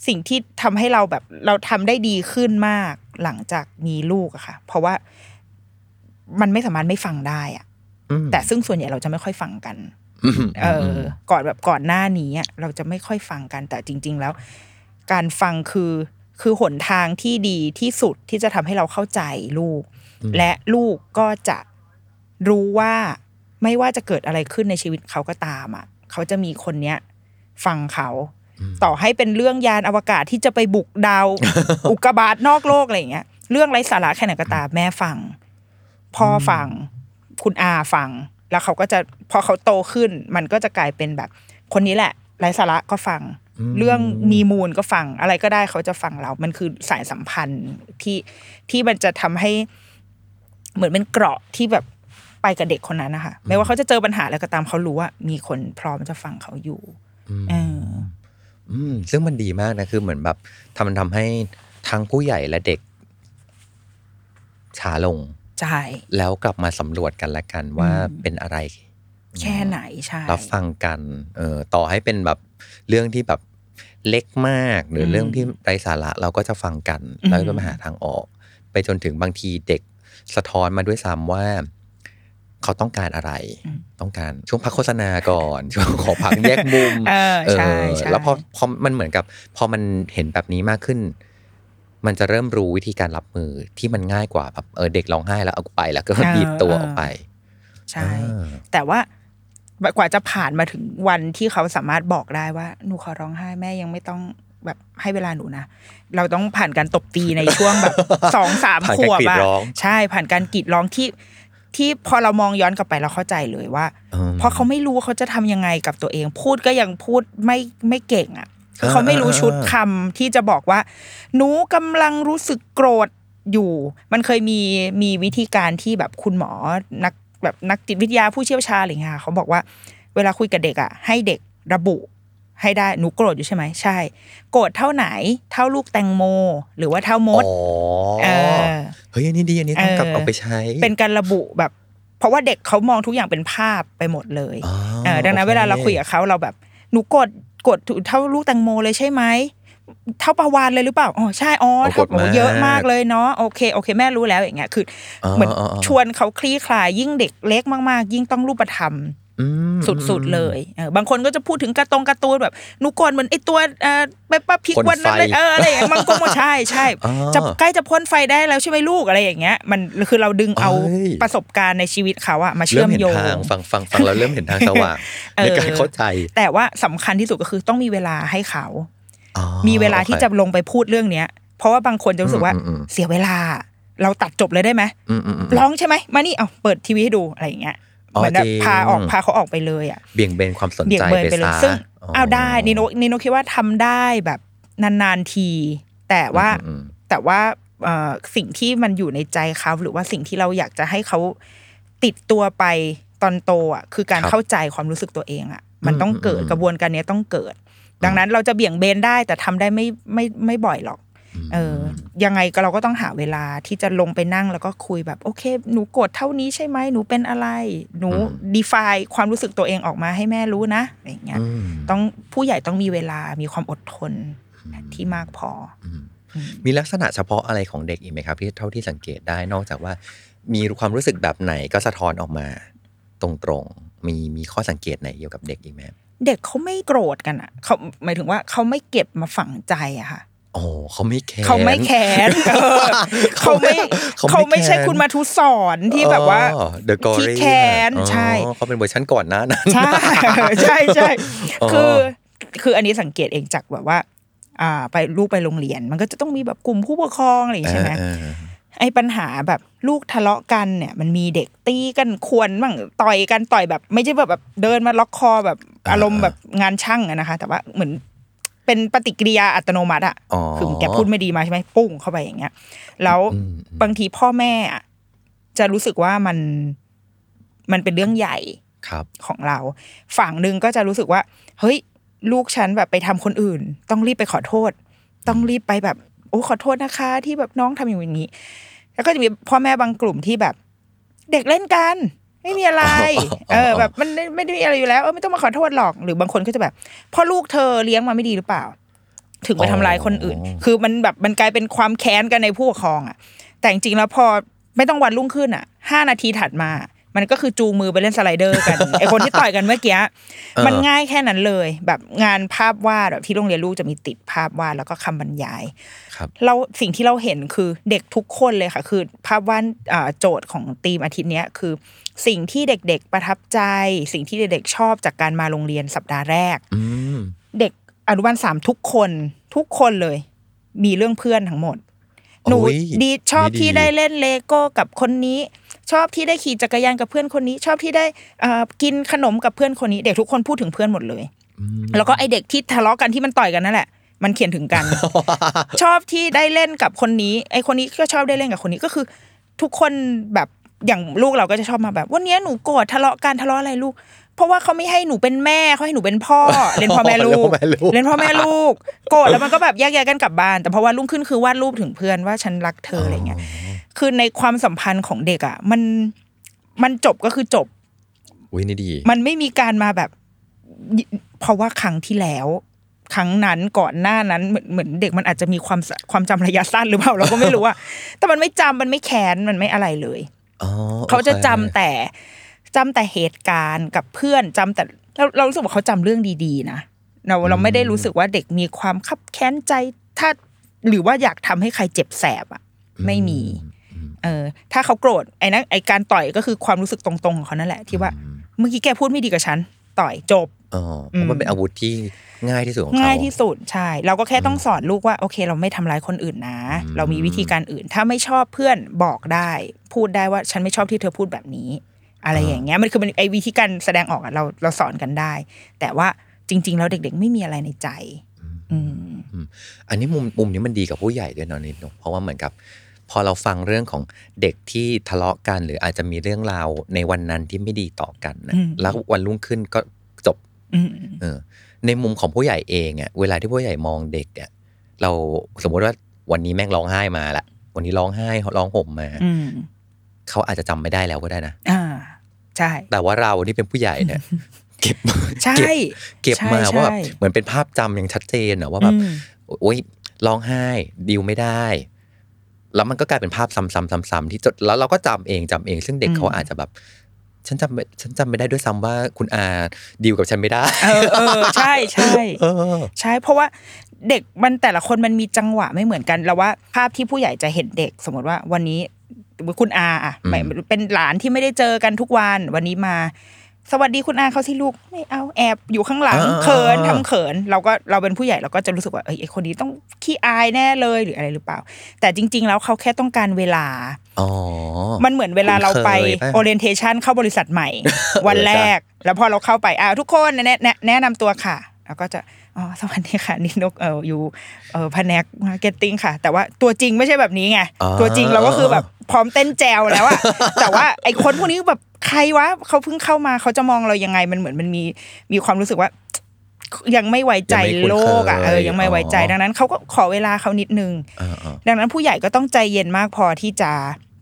สิ่งที่ทำให้เราแบบเราทำได้ดีขึ้นมากหลังจากมีลูกอะค่ะ เพราะว่า มันไม่สามารถไม่ฟังได้อะอืมแต่ซึ่งส่วนใหญ่เราจะไม่ค่อยฟังกันอืมเอออ ก่อนแบบก่อนหน้านี้อะเราจะไม่ค่อยฟังกัน แต่จริง ๆ แล้ว การฟังคือคือหนทางที่ดีที่สุดที่จะทำให้เราเข้าใจลูก และลูกก็จะรู้ว่าไม่ว่าจะเกิดอะไรขึ้นในชีวิตเขาก็ตามอะ เขาจะมีคนเนี้ย ฟังเขา ต่อให้เป็นเรื่องยานอวกาศที่จะไปบุกดาว อุกกาบาตนอกโลกอะไรอย่างเงี้ยเรื่องไร้สาระแค่ไหนก็ตามแม่ฟัง พ่อฟัง คุณอาฟัง แล้วเขาก็จะพอเขาโตขึ้น มันก็จะกลายเป็นแบบ คนนี้แหละไร้สาระก็ฟัง เรื่องมีมูลก็ฟัง อะไรก็ได้เขาจะฟังเรา มันคือสายสัมพันธ์ที่ที่มันจะทำให้เหมือนเป็นเกราะที่แบบไปกับเด็กคนนั้นนะคะไม่ว่าเขาจะเจอปัญหาอะไรก็ตามเขารู้ว่า มีคนพร้อมจะฟังเขาอยู่เอออืมซึ่งมันดีมากนะคือเหมือนแบบทำมันทำให้ทั้งผู้ใหญ่และเด็กช้าลง ใช่แล้วกลับมาสำรวจกันละกันว่าอืมเป็นอะไร แค่ไหนใช่รับฟังกันเออต่อให้เป็นแบบเรื่องที่แบบเล็กมากหรืออมเรื่องที่ไร้สาระเราก็จะฟังกันอืมแล้วก็มาหาทางออก ไปจนถึงบางทีเด็กสะท้อนมาด้วยซ้ำว่าเขาต้องการอะไร ต้องการช่วงพักโฆษณาก่อน ช่วงขอพักแยกมุม เออใช่เออใช่แล้วพอพอมันเหมือนกับ พอมันเห็นแบบนี้มากขึ้น มันจะเริ่มรู้วิธีการรับมือที่มันง่ายกว่าแบบเออเด็กร้องไห้แล้วเอาไปแล้วก็ดีดตัวออกไป ใช่อ่าแต่ว่ากว่าจะผ่านมาถึงวันที่เขาสามารถบอกได้ว่าหนูขอร้องไห้แม่ยังไม่ต้องแบบให้เวลาหนูนะ เราต้องผ่านการตบตีในช่วงแบบสองสามผ่านขการวบกรีดอะร้องใช่ผ่านการกรีดร้องที่ที่พอเรามองย้อนกลับไปเราเข้าใจเลยว่าอืมเพราะเขาไม่รู้ว่าเขาจะทำยังไงกับตัวเอง พูดก็ยังพูดไม่ไม่เก่งอะ คืออ่าเขาไม่รู้อ่าชุดคำที่จะบอกว่า หนูกำลังรู้สึกโกรธอยู่ มันเคยมีมีวิธีการที่แบบคุณหมอนักแบบนักจิตวิทยาผู้เชี่ยวชาญอะไรเงี้ยค่ะเขาบอกว่า เวลาคุยกับเด็กอะ ให้เด็กระบุให้ได้หนูโกรธอยู่ใช่ไหมใช่ โกรธเท่าไหน เท่าลูกแตงโม หรือว่าเท่ามดอ๋อเออเฮ้ยอันนี้ดีอันนี้ต้องกลับเออเอาไปใช้ เป็นการระบุแบบ เพราะว่าเด็กเขามองทุกอย่างเป็นภาพไปหมดเลยอ๋อเออดังนั้นโอเวลาเราคุยกับเขาเราแบบหนูกด กดเท่าลูกแตงโมเลยใช่ไหมเท่าประวานเลยหรือเปล่า อ๋อ ใช่ อ๋อเท่าโอ้เยอะมากเลยเนาะ โอเค โอเค แม่รู้แล้วอย่างเงี้ย คืออเหมือนชวนเขาคลี่คลาย ยิ่งเด็กเล็กมาก ๆ ยิ่งต้องรูปธรรมอืม สุดๆเลยเออบางคนก็จะพูดถึงการะตรงการ์ตูนแบบหนูกดเหมือนไอตัวเอ่อเปปป้าพิกพ่นวันนั้นเลยไฟเอออะไรอย่างเงี้ยมันก็ไม่ใช่ใช่อ๋อจะใกล้จะพ่นไฟได้แล้วใช่ไหมลูกอะไรอย่างเงี้ย มันคือเราดึงเอาเอ้ยประสบการณ์ในชีวิตเขาอะมาเริ่เชื่อมมเห็นโยงทางฟังฟังฟังแล้วเริ่มเห็นทางสว่างเออในการเข้าใจ แต่ว่าสำคัญที่สุดก็คือต้องมีเวลาให้เขาอ๋อมีเวลาที่โอเคจะลงไปพูดเรื่องเนี้ย เพราะว่าบางคนจะรู้สึกว่าอืมอืมอืมเสียเวลาเราตัดจบเลยได้ไหมอืมอืมอืมร้องใช่ไหมมานี่เอาเปิดทีวีให้ดูอะไรอย่างเงี้ยอ๋อ เหมือนแบบจริงพาออกพาเขาออกไปเลยอะเบี่ยงเบนความสนเบี่ยงใจเบนไปไปเลยซะซึ่งเอาได้นิโนนิโนคิดว่าทำได้แบบนานๆที แต่ว่าอืมอืมแต่ว่าเอ่อสิ่งที่มันอยู่ในใจเขาหรือว่าสิ่งที่เราอยากจะให้เขาติดตัวไปตอนโตอะคือการครับเข้าใจความรู้สึกตัวเองอะ มันต้องเกิดอืมกระบวนการเนี้ยต้องเกิด ดังนั้นเราจะเบี่ยงเบนได้แต่ทำได้ไม่ไม่ไม่บ่อยหรอก เออ ยังไงก็เราก็ต้องหาเวลาที่จะลงไปนั่งแล้วก็คุยแบบโอเค หนูโกรธเท่านี้ใช่ไหมหนูเป็นอะไร หนูอืมดีฟายความรู้สึกตัวเองออกมาให้แม่รู้นะอะไรอย่างเงี้ยอืมต้องผู้ใหญ่ต้องมีเวลามีความอดทนที่มากพอ มีลักษณะเฉพาะอะไรของเด็กอีกไหมครับที่เท่าที่สังเกตได้นอกจากว่า มีความรู้สึกแบบไหนก็สะท้อนออกมา ตรงๆมีมีข้อสังเกตไหนเกี่ยวกับเด็กอีกไหมเด็กเขาไม่โกรธกันอะเขาหมายถึงว่าเขาไม่เก็บมาฝังใจอะค่ะ โอ้เขาไม่แค้นเขาไม่แค้นเออเขาไม่เขาไม่เขาไม่ใช่แค้นคุณมาทุสอนที่แบบว่าเดอะกอที่รี่แค้นใช่เขาเป็นเวอร์ชันก่อนหน้านั้นใช่ใช่ใช่อ๋อคือคืออันนี้สังเกตเองจากแบบว่าอ่าไปลูกไปโรงเรียน มันก็จะต้องมีแบบกลุ่มผู้ปกครองอะไรอย่างงี้ใช่ไหมเออเออไอ้ปัญหาแบบลูกทะเลาะกันเนี่ย มันมีเด็กตีกันข่วนบ้างต่อยกันต่อยแบบ ไม่ใช่แบบแบบเดินมาล็อกคอแบบอารมณ์แบบงานช่างอะนะคะ แต่ว่าเหมือน เป็นปฏิกิริยาอัตโนมัติอะอ๋อคือแกพูดไม่ดีมาใช่ไหมปุ้งเข้าไปอย่างเงี้ย แล้วอืมบางทีพ่อแม่อะจะรู้สึกว่ามันมันเป็นเรื่องใหญ่ครับของเรา ฝั่งหนึ่งก็จะรู้สึกว่า เฮ้ย ลูกฉันแบบไปทำคนอื่น ต้องรีบไปขอโทษ ต้องรีบไปแบบ โอ้ขอโทษนะคะ ที่แบบน้องทำอย่างนี้ แล้วก็จะมีพ่อแม่บางกลุ่มที่แบบ เด็กเล่นกัน ไม่มีอะไร เออ แบบมันไม่ไม่ได้มีอะไรอยู่แล้วเออไม่ต้องมาขอโทษหรอก หรือบางคนก็จะแบบพ่อลูกเธอเลี้ยงมาไม่ดีหรือเปล่า ถึงไปทำร้ายคนอื่นอ๋อคือมันแบบมันกลายเป็นความแค้นกันในผู้ปกครองอะ แต่จริงๆแล้วพอไม่ต้องวันรุ่งขึ้นอะห้านาทีถัดมามันก็คือจูงมือไปเล่นสไลเดอร์กันไอคนที่ต่อยกันเมื่อกี้มันง่ายแค่นั้นเลย แบบงานภาพวาดแบบที่โรงเรียนลูกจะมีติดภาพวาดแล้วก็คำบรรยายครับเราสิ่งที่เราเห็นคือเด็กทุกคนเลยค่ะ คือภาพวาดอ่าโจทย์ของทีมอาทิตย์เนี้ยคือ สิ่งที่เด็กๆประทับใจ สิ่งที่เด็กๆชอบจากการมาโรงเรียนสัปดาห์แรกอืมเด็กอนุบาลสามทุกคนทุกคนเลย มีเรื่องเพื่อนทั้งหมด หนูโอ้ยดีชอบดีที่ได้เล่นเลโก้กับคนนี้ ชอบที่ได้ขี่จักรยานกับเพื่อนคนนี้ ชอบที่ได้เอ่อกินขนมกับเพื่อนคนนี้ เด็กทุกคนพูดถึงเพื่อนหมดเลย แล้วก็ไอเด็กที่ทะเลาะกันที่มันต่อยกันนั่นแหละมันเขียนถึงกัน ชอบที่ได้เล่นกับคนนี้ ไอคนนี้ก็ชอบได้เล่นกับคนนี้ก็คือ ทุกคนแบบ อย่างลูกเราก็จะชอบมาแบบ วันเนี้ยหนูโกรธทะเลาะกันทะเลาะอะไรลูก เพราะว่าเขาไม่ให้หนูเป็นแม่เขาให้หนูเป็นพ่อเล่นพ่อแม่ลูกเล่นพ่อแม่ลูกเล่นพ่อแม่ลูกโกรธแล้วมันก็แบบแยกย้ายกันกลับบ้าน แต่เพราะว่ารุ่งขึ้นคือวาดรูปถึงเพื่อนว่าฉันรักเธออะไรเงี้ยคือในความสัมพันธ์ของเด็กอะ มันมันจบก็คือจบอุ้ยนี่ดี มันไม่มีการมาแบบ เพราะว่าครั้งที่แล้วครั้งนั้นก่อนหน้านั้นเหมือนเหมือนเด็กมันอาจจะมีความสความจำระยะสั้นหรือเปล่าเราก็ไม่รู้อะแต่มันไม่จำมันไม่แค้นมันไม่อะไรเลยอ๋อ เขาจะโอคจำแต่จำแต่เหตุการณ์กับเพื่อนจำแต่เราเรารู้สึกว่าเขาจำเรื่องดีๆนะเราเราไม่ได้รู้สึกว่าเด็กมีความคับแค้นใจถ้าหรือว่าอยากทำให้ใครเจ็บแสบอะไม่มี เออ ถ้าเขาโกรธไอ้นั่นไอ้การต่อยก็คือความรู้สึกตรงๆของเขานั่นแหละที่ว่าเมื่อกี้แกพูดไม่ดีกับฉัน ต่อยจบอ๋อเพราะมันเป็นอาวุธที่ง่ายที่สุดของเขาง่ายที่สุดใช่ เราก็แค่ต้องสอนลูกว่าโอเค เราไม่ทำร้ายคนอื่นนะอืมเรามีวิธีการอื่น ถ้าไม่ชอบเพื่อนบอกได้ พูดได้ว่าฉันไม่ชอบที่เธอพูดแบบนี้ อะไรอย่างเงี้ยมันคือมันไอ้วิธีการแสดงออกอะเราเราสอนกันได้ แต่ว่าจริง ๆ แล้วเด็ก ๆ ไม่มีอะไรในใจ อืมอันนี้มุมมุมนี้มันดีกับผู้ใหญ่ด้วยเนาะนิดหนึงเพราะว่าเหมือนกับ พอเราฟังเรื่องของเด็กที่ทะเลาะกัน หรืออาจจะมีเรื่องราวในวันนั้นที่ไม่ดีต่อกันนะอืมแล้ววันรุ่งขึ้นก็จบอืมเออ ในมุมของผู้ใหญ่เองอะเวลาที่ผู้ใหญ่มองเด็กอะเราสมมุติว่าวันนี้แม่งร้องไห้มาละวันนี้ร้องไห้ร้องห่มมาอืมเขาอาจจะจำไม่ได้แล้วก็ได้นะอ่าใช่ แต่ว่าเรานี่เป็นผู้ใหญ่เนี่ยเก็บใช่เก็บเก็บมาใช่ว่าแบบใช่เหมือนเป็นภาพจำอย่างชัดเจนอะว่าแบบอืมโอ๊ยร้องไห้ดิวไม่ได้ แล้วมันก็กลายเป็นภาพซ้ำๆๆๆที่จดแล้วเราก็จำเองจำเอง ซึ่งเด็กอืมเขาอาจจะแบบฉันจำไม่ฉันจำไม่ได้ด้วยซ้ำว่าคุณอาดิวกับฉันไม่ได้ เออเออใช่ใช่เออใช่เพราะว่าเด็กมันแต่ละคนมันมีจังหวะไม่เหมือนกันเราว่าภาพที่ผู้ใหญ่จะเห็นเด็ก สมมติว่าวันนี้คุณอาอะอืมไม่เป็นหลานที่ไม่ได้เจอกันทุกวัน วันนี้มา สวัสดีคุณอาเขาสิลูกไม่เอาแอบอยู่ข้างหลัง เขินทำเขิน เราก็เราเป็นผู้ใหญ่เราก็จะรู้สึกว่าเอ้ยไอคนนี้ต้องขี้อายแน่เลยหรืออะไรหรือเปล่า แต่จริง ๆ แล้วเขาแค่ต้องการเวลาอ๋อมันเหมือนเวลาเราไปคุ้นเคยปะ orientation เข้าบริษัทใหม่ วันเออแรจ้ะกแล้วพอเราเข้าไปอ่าทุกคนแนะแนะแนะนำตัวค่ะแล้วก็จะอ๋อสวัสดีค่ะนี่นกเอออยู่เออแผนก marketing ค่ะ แต่ว่าตัวจริงไม่ใช่แบบนี้ไงอ๋อตัวจริงเราก็คือแบบพร้อมเต้นแจวแล้วอะแต่ว่าไอคนพวกนี้แบบ ใครวะเขาเพิ่งเข้ามาเขาจะมองเรายังไงมันเหมือนมันมีมีความรู้สึกว่ายังไม่ไว้ใจยังไม่คุ้นโลกอะเคยเออยังไม่ไว้ใจอ๋อดังนั้นเขาก็ขอเวลาเขานิดนึงเออเออดังนั้นผู้ใหญ่ก็ต้องใจเย็นมากพอที่จะ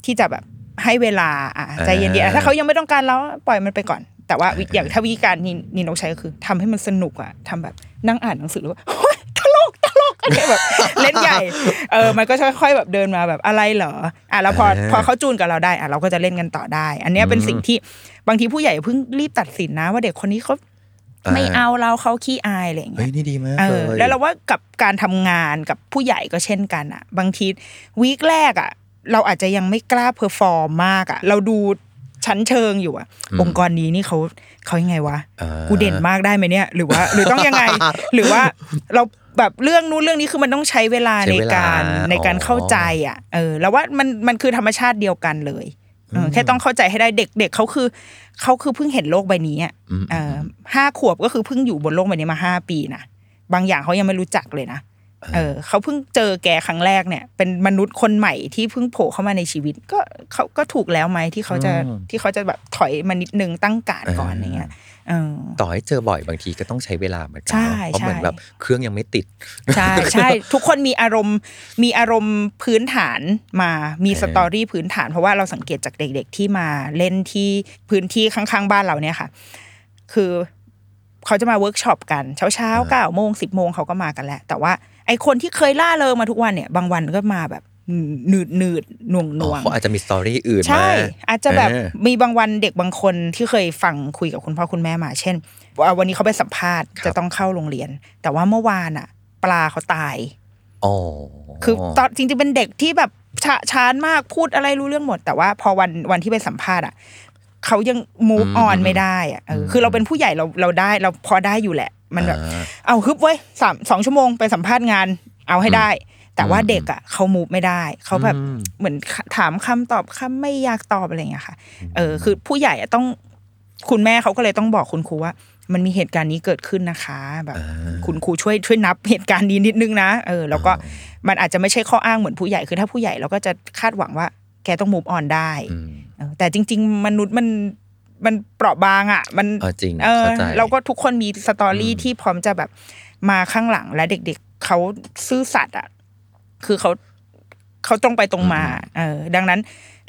ที่จะแบบให้เวลาอะใจเย็นๆอะถ้าเขายังไม่ต้องการแล้วปล่อยมันไปก่อน แต่ว่าวิอย่างถ้าวิธีการนี่นี่นกใช้ก็คือทำให้มันสนุกอะทำแบบนั่งอ่านหนังสือหรือว่าโอ๊ยตลกตล กอะไรแบบเล่นใหญ่ เออ มันก็ค่อยๆแบบเดินมาแบบอะไรเหรอ อะแล้วพออ่าพอเขาจูนกับเราได้ อะเราก็จะเล่นกันต่อได้ อันเนี้ยเป็นสิ่งที่บางทีผู้ใหญ่เพิ่งรีบตัดสินนะ ว่าเด็กคนนี้เขาไม่เอาเราเขาขี้อายอะไรอย่างเงี้เฮ้ยยนี่ดีมากเอเลอยแล้วเราว่ากับการทำงานกับผู้ใหญ่ก็เช่นกันอะ บางทีweek แรกอะ เราอาจจะยังไม่กล้า perform มากอะ เราดูชั้นเชิงอยู่อะองค์กรนี้นี่เขาเขายังไงวะอ่ากูเด่นมากได้ไหมเนี่ย หรือว่า หรือต้องยังไง หรือว่าเรา แบบเรื่องนู้นเรื่องนี้คือมันต้องใช้เวลาใช้ในเวลาการในการอ๋อเข้าใจอะเออแล้วว่ามันมันคือธรรมชาติเดียวกันเลยเออแค่ต้องเข้าใจให้ได้เด็กเด็กเขาคือเขาคือเพิ่งเห็นโลกใบนี้อะอืมเออห้าขวบก็คือเพิ่งอยู่บนโลกใบนี้มาห้าปีนะบางอย่างเขายังไม่รู้จักเลยนะเออเขาเพิ่งเจอแกครั้งแรกเนี่ย เป็นมนุษย์คนใหม่ที่เพิ่งโผล่เข้ามาในชีวิต ก็เขาก็ถูกแล้วไหมที่เขาจะอืมที่เขาจะแบบถอยมานิดนึงตั้งการดก่อนอ่าอย่างเงี้ยเออ ต่อให้เจอบ่อยบางทีก็ต้องใช้เวลาเหมือนกัใช่เนอะเพราะเหมือนใช่แบบเครื่องยังไม่ติด ใช่ใช่ทุกคนมีอารมณ์มีอารมณ์พื้นฐานมามีเออสตอรี่พื้นฐาน เพราะว่าเราสังเกตจากเด็ก ๆ ที่มาเล่นที่พื้นที่ข้างๆ บ้านเราเนี่ยค่ะ คือเขาจะมาเวิร์กช็อปกันเช้าเช้าเก้าโมงสิบโมงเขาก็มากันแล้วแต่ว่าไอคนที่เคยร่าเริงมาทุกวันเนี่ย บางวันก็มาแบบ หนืดหนืดๆหน่วงหอ๋น่อวงเขาอาจจะมี story อื่นใช่มาอาจจะแบบเออมีบางวันเด็กบางคนที่เคยฟังคุยกับคุณพ่อคุณแม่มา เช่นว่าวันนี้เขาไปสัมภาษณ์ครับจะต้องเข้าโรงเรียน แต่ว่าเมื่อวานอะ ปลาเขาตายอ๋อคือตอนจริงๆเป็นเด็กที่แบบฉะฉานมากพูดอะไรรู้เรื่องหมด แต่ว่าพอวันวันที่ไปสัมภาษณ์อะเขายัง move on ไม่ได้อะเออคือเราเป็นผู้ใหญ่เราเราได้เราพอได้อยู่แหละ มันแบบอ่าเอาฮึบเว้ยสามสองชั่วโมงไปสัมภาษณ์งาน เอาให้ได้ แต่ว่าเด็กอะเขา move ไม่ได้ เขาแบบอืมเหมือนถามคำตอบคำไม่อยากตอบอะไรอย่างเงี้ยค่ะ เออคือผู้ใหญ่อะต้องคุณแม่เขาก็เลยต้องบอกคุณครูว่า มันมีเหตุการณ์นี้เกิดขึ้นนะคะแบบอ่าคุณครูช่วยช่วยนับเหตุการณ์นี้นิดนึงนะเออ แล้วก็มันอาจจะไม่ใช่ข้ออ้างเหมือนผู้ใหญ่คือถ้าผู้ใหญ่เราก็จะคาดหวังว่า แกต้อง move on ได้อืมเออแต่จริง ๆ มนุษย์มันมันเปราะบางอะ มันเออจริงเออเข้าใจเราก็ทุกคนมีสตอรี่ที่พร้อมจะแบบมาข้างหลังและเด็ก ๆเขาซื่อสัตย์อะ คือเขาเขาตรงไปตรงมา เออ ดังนั้น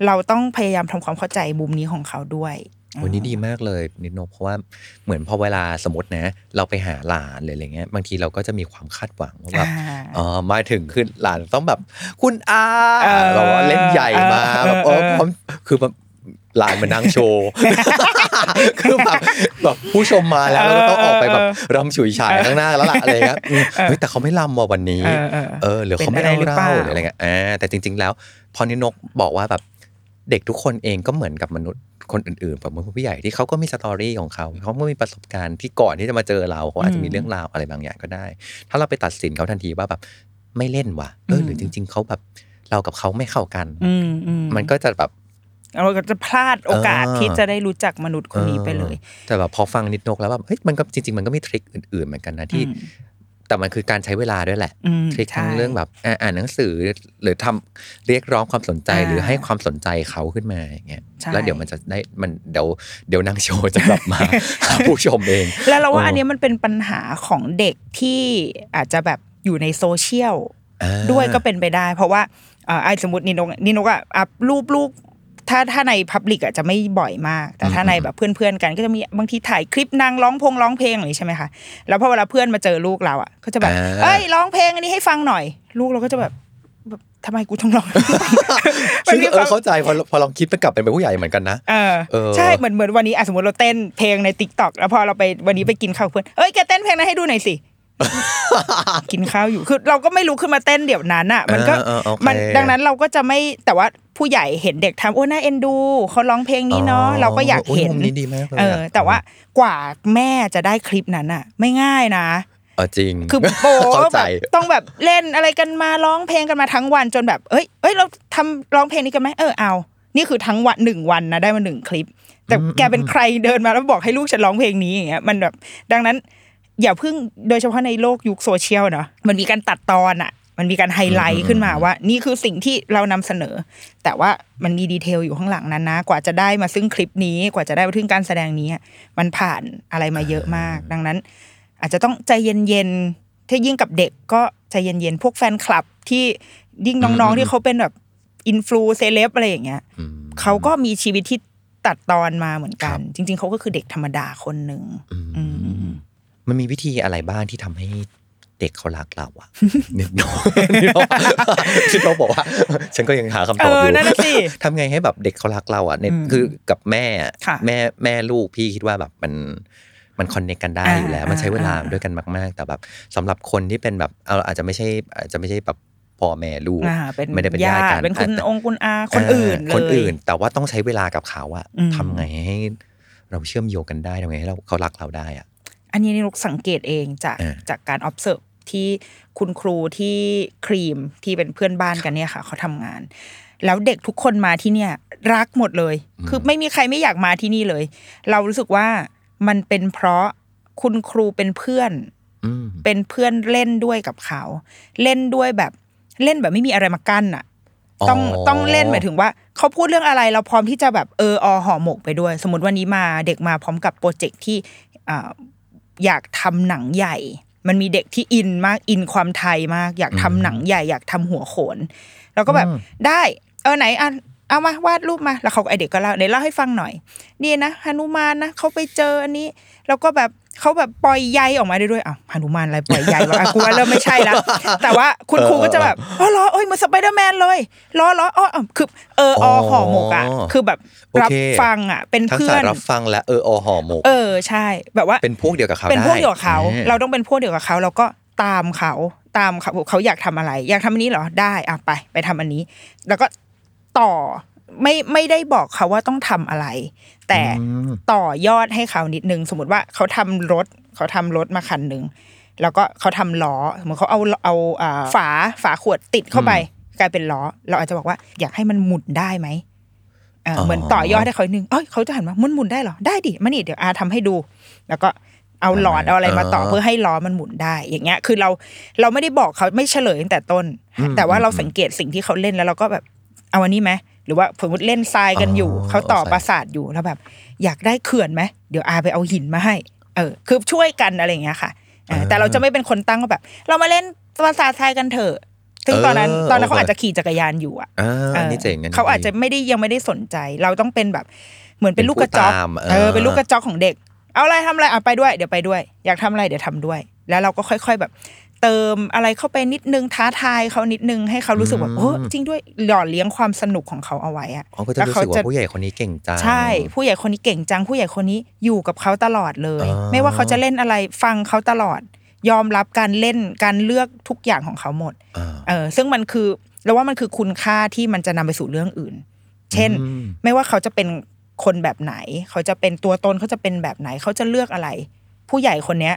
เราต้องพยายามทำความเข้าใจมุมนี้ของเขาด้วยวันนี้ดีมากเลยนิดนกเพราะว่าเหมือนพอเวลาสมมตินะ เราไปหาหลานหรืออะไรเงี้ยบางทีเราก็จะมีความคาดหวังว่าแบบอ่าอ๋อมาถึงคือหลานต้องแบบ คุณอาเออเราเล่นใหญ่มาเออแบบเออเออพร้อมคือแบบห ลานมานั่งโชว์คือแบบแบบผู้ชมมาแล้วเราก็ต้องออกไปแบบรำฉุยฉายข้างหน้าแล้วล่ะอะไรเงี้ยอืมเฮ้ยแต่เขาไม่รำว่ะวันนี้ เออเออเออหรือเขาไม่เป็นอะไรหรือเล่าเปล่าเล่าหรืออะไรเงี้ยอ่าแต่จริง ๆ แล้ว พอนินกบอกว่าแบบเด็กทุกคนเองก็เหมือนกับมนุษย์คนอื่นๆแบบมนุษย์ผู้ใหญ่ที่เขาก็มีสตอรี่ของเขาเขาก็มีประสบการณ์ที่ก่อนที่จะมาเจอเราเขาอาจจะมีเรื่องราวอะไรบางอย่างก็ได้ ถ้าเราไปตัดสินเขาทันทีว่าแบบไม่เล่นว่ะเออหรือจริง ๆเขาแบบเรากับเขาไม่เข้ากันอืมอืมมันก็จะแบบ เราก็จะพลาดโอกาสเออที่จะได้รู้จักมนุษย์คนนี้ไปเลยออแต่แบบพอฟังนิดนกแล้วแบบเฮ้ยมันก็จริง ๆ มันก็มีทริคอื่น ๆ เหมือนกันนะที่อืมแต่มันคือการใช้เวลาด้วยแหละอืมทริคทั้งใช่เรื่องแบบอ่าอ่านหนังสือหรือทำเรียกร้องความสนใจอ่าหรือให้ความสนใจเขาขึ้นมาอย่างเงี้ยใช่แล้วเดี๋ยวมันจะได้มันเดี๋ยวเดี๋ยวนางโชว์จะกลับมาหาผู้ชมเอง แล้วเราว่าโอ้อันเนี้ยมันเป็นปัญหาของเด็กที่อาจจะแบบอยู่ในโซเชียลอ่าด้วยก็เป็นไปได้ เพราะว่าอ่าไอ้สมมตินินกนินกอะอัพรูปลูก ถ้าถ้าในพับลิกอะจะไม่บ่อยมาก แต่ถ้าในแบบเพื่อนๆกัน ก็จะมีบางทีถ่ายคลิปนางร้องพงร้องเพลงอะไรอย่างนี้ใช่ไหมคะแล้วพอเวลาเพื่อนมาเจอลูกเราอะก็จะแบบอ่าเอ้ยร้องเพลงอันนี้ให้ฟังหน่อย ลูกเราก็จะแบบแบบทำไมกูต้องร้องมันซึ่งมีเอควาอมเข้าใจพอพอลองคิดไปกลับเป็นผู้ใหญ่เหมือนกันนะเออเออใช่เหมือนเหมือนวันนี้อะสมมติเราเต้นเพลงในติ๊กต็อกแล้วพอเราไปวันนี้ไปกินข้าวกับเพื่อนเอ้ยแกเต้นเพลงนั้นให้ดูหน่อยสิ กินข้าวอยู่คือเราก็ไม่รู้ขึ้นมาเต้นเดี๋ยวนั้นอะ มันก็เออเออโอเคมันดังนั้นเราก็จะไม่แต่ว่าผู้ใหญ่เห็นเด็กทำโอ้น่าเอ็นดูเขาร้องเพลงนี้เนาะเราก็อยากเห็นโมุมนี้ดีมากเลยเออ แต่ว่ากว่าแม่จะได้คลิปนั้นอะ ไม่ง่ายนะเออจริงคือโอ้เข้าใจแบบต้องแบบเล่นอะไรกันมาร้องเพลงกันมาทั้งวันจนแบบเอ้ยเอ้ยเราทำร้องเพลงนี้กันไหมเออเอา นี่คือทั้งวันหนึ่งวันนะได้มาหนึ่งคลิป แต่แกเป็นใครเดินมาแล้วบอกให้ลูกฉันร้องเพลงนี้อย่างเงี้ยมันแบบดังนั้น อย่าเพิ่งโดยเฉพาะในโลกยุคโซเชียลเนาะมันมีการตัดตอนอะมันมีการไฮไลท์ขึ้นมาว่า นี่คือสิ่งที่เรานำเสนอ แต่ว่ามันมี detail อยู่ข้างหลังนั้นนะ กว่าจะได้มาซึ่งคลิปนี้กว่าจะได้มาถึงการแสดงนี้อะมันผ่านอะไรมาเยอะมาก ดังนั้น อาจจะต้องใจเย็นๆถ้ายิ่งกับเด็กก็ใจเย็นๆพวกแฟนคลับที่ยิ่งน้องๆที่เขาเป็นแบบอินฟลูเซเลบอะไรอย่างเงี้ยอืมเขาก็มีชีวิตที่ตัดตอนมาเหมือนกันครับจริง ๆเขาก็คือเด็กธรรมดาคนหนึ่งอื มอืมมันมีวิธีอะไรบ้างที่ทำให้เด็กเขารักเราอะนิดหน่อยที่เขาบอกว่า ฉันก็ยังหาคำตอบอเออยู่นั่นน่ะสิทำไงให้แบบเด็กเขารักเราอะเนี่ยอืมคือกับแม่อะค่ะแม่แม่ลูกพี่คิดว่าแบบมันมันคอนเนคกันได้อ่าอยู่แล้ว มันใช้เวลาอ่าด้วยกันมาก ๆ แต่แบบสำหรับคนที่เป็นแบบเอาอาจจะไม่ใช่อาจจะไม่ใช่แบบพ่อแม่ลูกอ่าเป็นไม่ได้เป็นญาติกันเป็นคุณอาจจะองค์คุณอาคนอื่นเลยคนอื่น แต่ว่าต้องใช้เวลากับเขาอะอืมทำไงให้เราเชื่อมโยงกันได้ทำไงให้เราเขารักเราได้อะ อันนี้นี่ลูกสังเกตเองจากเออจากการ observe ที่คุณครูที่ครีมที่เป็นเพื่อนบ้านกันเนี่ยค่ะเขาทำงาน แล้วเด็กทุกคนมาที่เนี่ยรักหมดเลย คือไม่มีใครไม่อยากมาที่นี่เลย เรารู้สึกว่ามันเป็นเพราะคุณครูเป็นเพื่อนอืมเป็นเพื่อนเล่นด้วยกับเขา เล่นด้วยแบบเล่นแบบไม่มีอะไรมากั้นอะต้องอ๋อต้องเล่นหมายถึงว่าเขาพูดเรื่องอะไรเราพร้อมที่จะแบบเอออห่อหมกไปด้วย สมมติวันนี้มาเด็กมาพร้อมกับโปรเจกต์ที่ อ่าอยากทำหนังใหญ่ มันมีเด็กที่อินมากอินความไทยมาก อยากทำหนังใหญ่ อยากทำหัวโขน แล้วก็แบบได้ เออไหนอะ เอามาวาดรูปมา แล้วเขาก็ไอเด็กก็เล่าเดี๋ยวเล่าให้ฟังหน่อย นี่นะหนุมานนะเขาไปเจออันนี้ แล้วก็แบบเขาแบบปล่อยใยออกมาได้ด้วยอ้าวหนุมานอะไรปล่อยใยวะอะกูว่าเริ่มไม่ใช่แล้วแต่ว่าคุณครูก็จะแบบอ๋อเหรอเอ้ยเหมือนสไปเดอร์แมนเลยล้อล้ออ๋ออ๋อคือเออออห่อหมกอะอ๋อคือแบบโอรับเคฟังอะ เป็นทั้งเพื่อสายนรับฟังและเอออห่อหมก เออใช่ แบบว่าเป็นพวกเดียวกับเขาเป็นได้พวกเดียวกับเขาอ่เราต้องเป็นพวกเดียวกับเขาเราก็ตามเขาตามเขาเขาอยากทำอะไร อยากทำอันนี้เหรอได้อะไป ไปทำอันนี้ แล้วก็ ต่อไม่ไม่ได้บอกเขาว่าต้องทำอะไร แต่อืมต่อยอดให้เขานิดนึง สมมติว่าเขาทำรถเขาทำรถมาคันหนึ่งแล้วก็เขาทำล้อเหมือนเขาเอาเอาอ่าฝาฝาขวดติดเข้าไป กลายเป็นล้อ เราอาจจะบอกว่าอยากให้มันหมุนได้ไหมเอออ๋อเหมือนต่อยอดให้เขาอีกนึงเอ้ยเขาจะหันมาหมุนหมุนได้เหรอได้ดิมานี่เดี๋ยวอาทำให้ดู แล้วก็เอาหลอดเอาอะไรมาต่อเพื่อให้ล้อมันหมุนได้ อย่างเงี้ย คือเราเราไม่ได้บอกเขาไม่เฉลยตั้งแต่ต้น แต่ว่าเราสังเกตสิ่งที่เขาเล่นแล้วเราก็แบบ เอาอันนี้ไหมหรือว่าสมมติเล่นทรายกันอยู่อ๋อเขาต่อใช่ปราสาทอยู่แล้วแบบ อยากได้เขื่อนไหมเดี๋ยวอาไปเอาหินมาให้ เออ คือช่วยกันอะไรอย่างเงี้ยค่ะเออแต่เราจะไม่เป็นคนตั้งว่าแบบ เรามาเล่นปราสาททรายกันเถอะซึ่งตอนนั้นเออตอนนั้นเขาโอเคอาจจะขี่จักรยานอยู่อะอ่าเออนี่เจ๋งกันเขาอาจจะไม่ได้ยังไม่ได้สนใจ เราต้องเป็นแบบ เหมือนเป็นเป็นลูกกระจอกผู้ตามเออเออเป็นลูกกระจอกของเด็ก เอาอะไรทำอะไรอะไปด้วย เดี๋ยวไปด้วย อยากทำอะไรเดี๋ยวทำด้วย แล้วเราก็ค่อย ๆแบบ เติมอะไรเข้าไปนิดนึงท้าทายเขานิดนึงให้เขารู้สึกแบบโอ้จริงด้วยหล่อเลี้ยงความสนุกของเขาเอาไว้อะอ๋อก็จะรู้สึกว่าผู้ใหญ่คนนี้เก่งจังใช่ ผู้ใหญ่คนนี้เก่งจัง ผู้ใหญ่คนนี้อยู่กับเขาตลอดเลยอ๋อไม่ว่าเขาจะเล่นอะไรฟังเขาตลอด ยอมรับการเล่นการเลือกทุกอย่างของเขาหมดอ่าเออซึ่งมันคือเราว่ามันคือคุณค่าที่มันจะนำไปสู่เรื่องอื่น เช่นอืมไม่ว่าเขาจะเป็นคนแบบไหน เขาจะเป็นตัวตนเขาจะเป็นแบบไหน เขาจะเลือกอะไร ผู้ใหญ่คนเนี้ย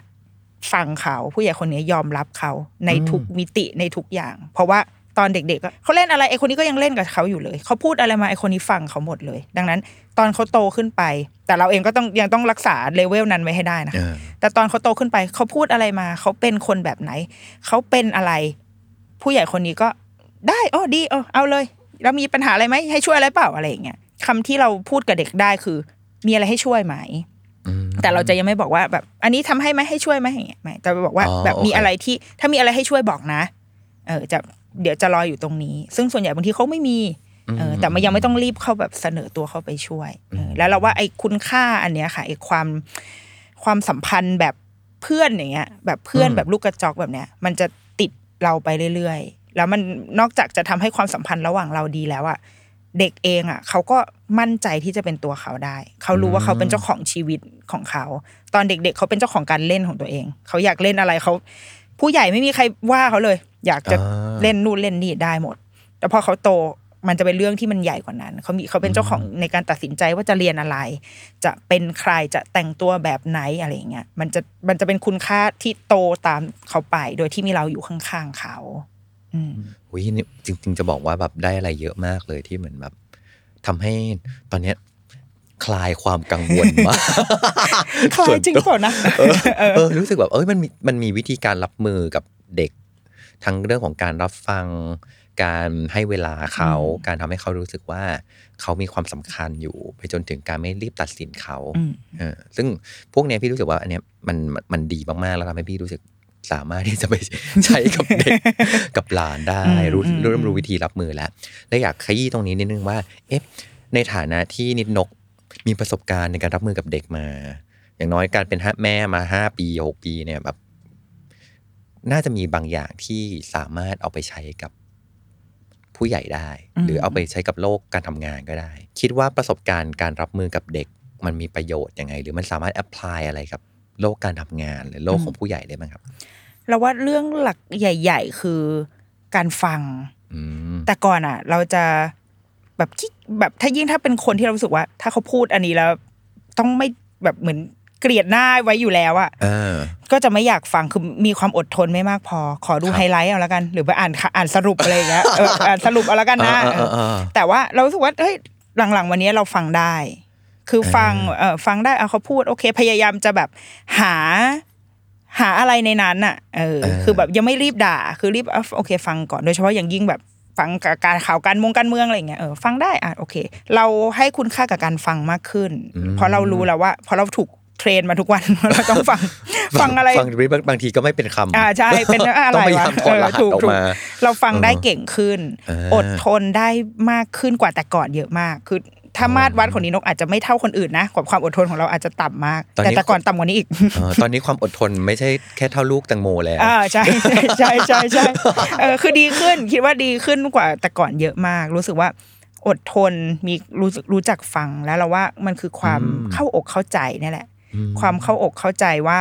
ฟังเขาผู้ใหญ่คนนี้ยอมรับเขาในทุกมิติในทุกอย่าง เพราะว่าตอนเด็กๆก็เขาเล่นอะไรไอคนนี้ก็ยังเล่นกับเขาอยู่เลย เขาพูดอะไรมาไอคนนี้ฟังเขาหมดเลย ดังนั้น ตอนเขาโตขึ้นไป แต่เราเองก็ต้องยังต้องรักษาเลเวลนั้นไว้ให้ได้นะเออแต่ตอนเขาโตขึ้นไปเขาพูดอะไรมา เขาเป็นคนแบบไหน เขาเป็นอะไร ผู้ใหญ่คนนี้ก็ได้อ๋อดีเออเอาเลยแล้วมีปัญหาอะไรไหมให้ช่วยอะไรเปล่าอะไรอย่างเงี้ยคำที่เราพูดกับเด็กได้คือ มีอะไรให้ช่วยไหมอืม แต่เราจะยังไม่บอกว่าแบบ อันนี้ทำให้ไหมให้ช่วยไหมอย่างเงี้ยไม่แต่บอกว่าอ๋อแบบมีโอเคอะไรที่ถ้ามีอะไรให้ช่วยบอกนะ เออจะเดี๋ยวจะรออยู่ตรงนี้ ซึ่งส่วนใหญ่บางทีเขาไม่มีเออแต่มันยังไม่ต้องรีบเข้าแบบเสนอตัวเข้าไปช่วยเออแล้วเราว่าไอ้คุณค่าอันเนี้ยค่ะไอ้ความความสัมพันธ์แบบเพื่อนอย่างเงี้ย แบบเพื่อนอืมแบบลูกกระจอกแบบเนี้ย มันจะติดเราไปเรื่อยๆ แล้วมันนอกจากจะทำให้ความสัมพันธ์ระหว่างเราดีแล้วอะเด็กเองอะเขาก็ มั่นใจที่จะเป็นตัวเขาได้ เขารู้ว่าเขาเป็นเจ้าของชีวิตของเขา ตอนเด็ก ๆ เขาเป็นเจ้าของการเล่นของตัวเอง เขาอยากเล่นอะไรเขา ผู้ใหญ่ไม่มีใครว่าเขาเลย อยากจะอ่าเล่นนู่นเล่นนี่ได้หมด แต่พอเขาโตมันจะเป็นเรื่องที่มันใหญ่กว่านั้น เขามีเขาเป็นเจ้าของในการตัดสินใจว่าจะเรียนอะไร จะเป็นใครจะแต่งตัวแบบไหนอะไรอย่างเงี้ยมันจะมันจะเป็นคุณค่าที่โตตามเขาไป โดยที่มีเราอยู่ข้างๆเขา อืมอุ้ยนี่จริง ๆ จะบอกว่าแบบได้อะไรเยอะมากเลยที่เหมือนแบบ ทำให้ตอนเนี้ยคลายความกังวลมากคลายจริงเปล่านะเออเออรู้สึกแบบเอ้ยมันมีมันมีวิธีการรับมือกับเด็ก ทั้งเรื่องของการรับฟัง การให้เวลาเขาการทำให้เขารู้สึกว่าเขามีความสำคัญอยู่ ไปจนถึงการไม่รีบตัดสินเขาอืมเออซึ่งพวกเนี้ยพี่รู้สึกว่าอันเนี้ยมันมันมันดีมากๆแล้วทำให้พี่รู้สึก สามารถที่จะไปใช้กับเด็กกับหลานได้อืมรู้อืมเริ่มรู้วิธีรับมือแล้วและอยากขยี้ตรงนี้นิดนึงว่า เอ๊ะในฐานะที่นิดนกมีประสบการณ์ในการรับมือกับเด็กมา อย่างน้อยการเป็นแม่มาห้าปีหกปีเนี่ยแบบน่าจะมีบางอย่างที่สามารถเอาไปใช้กับผู้ใหญ่ได้อืมหรือเอาไปใช้กับโลกการทำงานก็ได้ คิดว่าประสบการณ์การรับมือกับเด็กมันมีประโยชน์ยังไง หรือมันสามารถแอพพลายอะไรกับ โลกการทำงานหรือโลกของผู้ใหญ่ได้บ้างครับ เราว่าเรื่องหลักใหญ่ ๆ คือการฟังอืมแต่ก่อนอะ เราจะแบบคิดแบบถ้ายิ่งถ้าเป็นคนที่เรารู้สึกว่า ถ้าเขาพูดอันนี้แล้ว ต้องไม่แบบเหมือนเกลียดหน้าไว้อยู่แล้วอะอ่าก็จะไม่อยากฟังคือมีความอดทนไม่มากพอ ขอดูครับไฮไลท์เอาแล้วกัน หรือไปอ่านข่าวอ่านสรุปอะไรอย่างเงี้ยเอออ่านสรุปเอาแล้วกันนะอ่าอ่าอ่าเออแต่ว่าเรารู้สึกว่าเฮ้ยหลังๆ วันนี้เราฟังได้ คือฟังเออฟังได้เอาเขาพูดโอเค พยายามจะแบบหาหาอะไรในนั้นอะเออเออคือแบบยังไม่รีบด่า คือรีบเอาโอเค ฟังก่อนโดยเฉพาะอย่างยิ่งแบบฟังกับการข่าวการมงการเมืองอะไรอย่างเงี้ยเออฟังได้อะโอเค เราให้คุณค่ากับการฟังมากขึ้น เพราะเรารู้แล้วว่าเพราะเราถูกเทรนมาทุกวันว่าเราต้องฟังฟังอะไรฟังบางบางทีก็ไม่เป็นคำอ่าใช่เป็นอะไรต้องพยายามวะถอดรหัสเถูกออกถูกมาเราฟังได้เออเก่งขึ้นเอออดทนได้มากขึ้นกว่าแต่ก่อนเยอะมากคือ ถ้ามาตรวัดของนี้นกอาจจะไม่เท่าคนอื่นนะความความอดทนของเราอาจจะต่ำมากตอนนี้แต่แต่ก่อนต่ำกว่านี้อีกเออตอนนี้ความอดทนไม่ใช่แค่เท่าลูกแตงโมแล้วอ่าใช่ใช่ใช่ใช่ใช่เออคือดีขึ้นคิดว่าดีขึ้นกว่าแต่ก่อนเยอะมาก รู้สึกว่าอดทนมีรู้สึกรู้จักฟังแล้วเราว่ามันคือความอืมเข้าอกเข้าใจนี่แหละอืมความเข้าอกเข้าใจว่า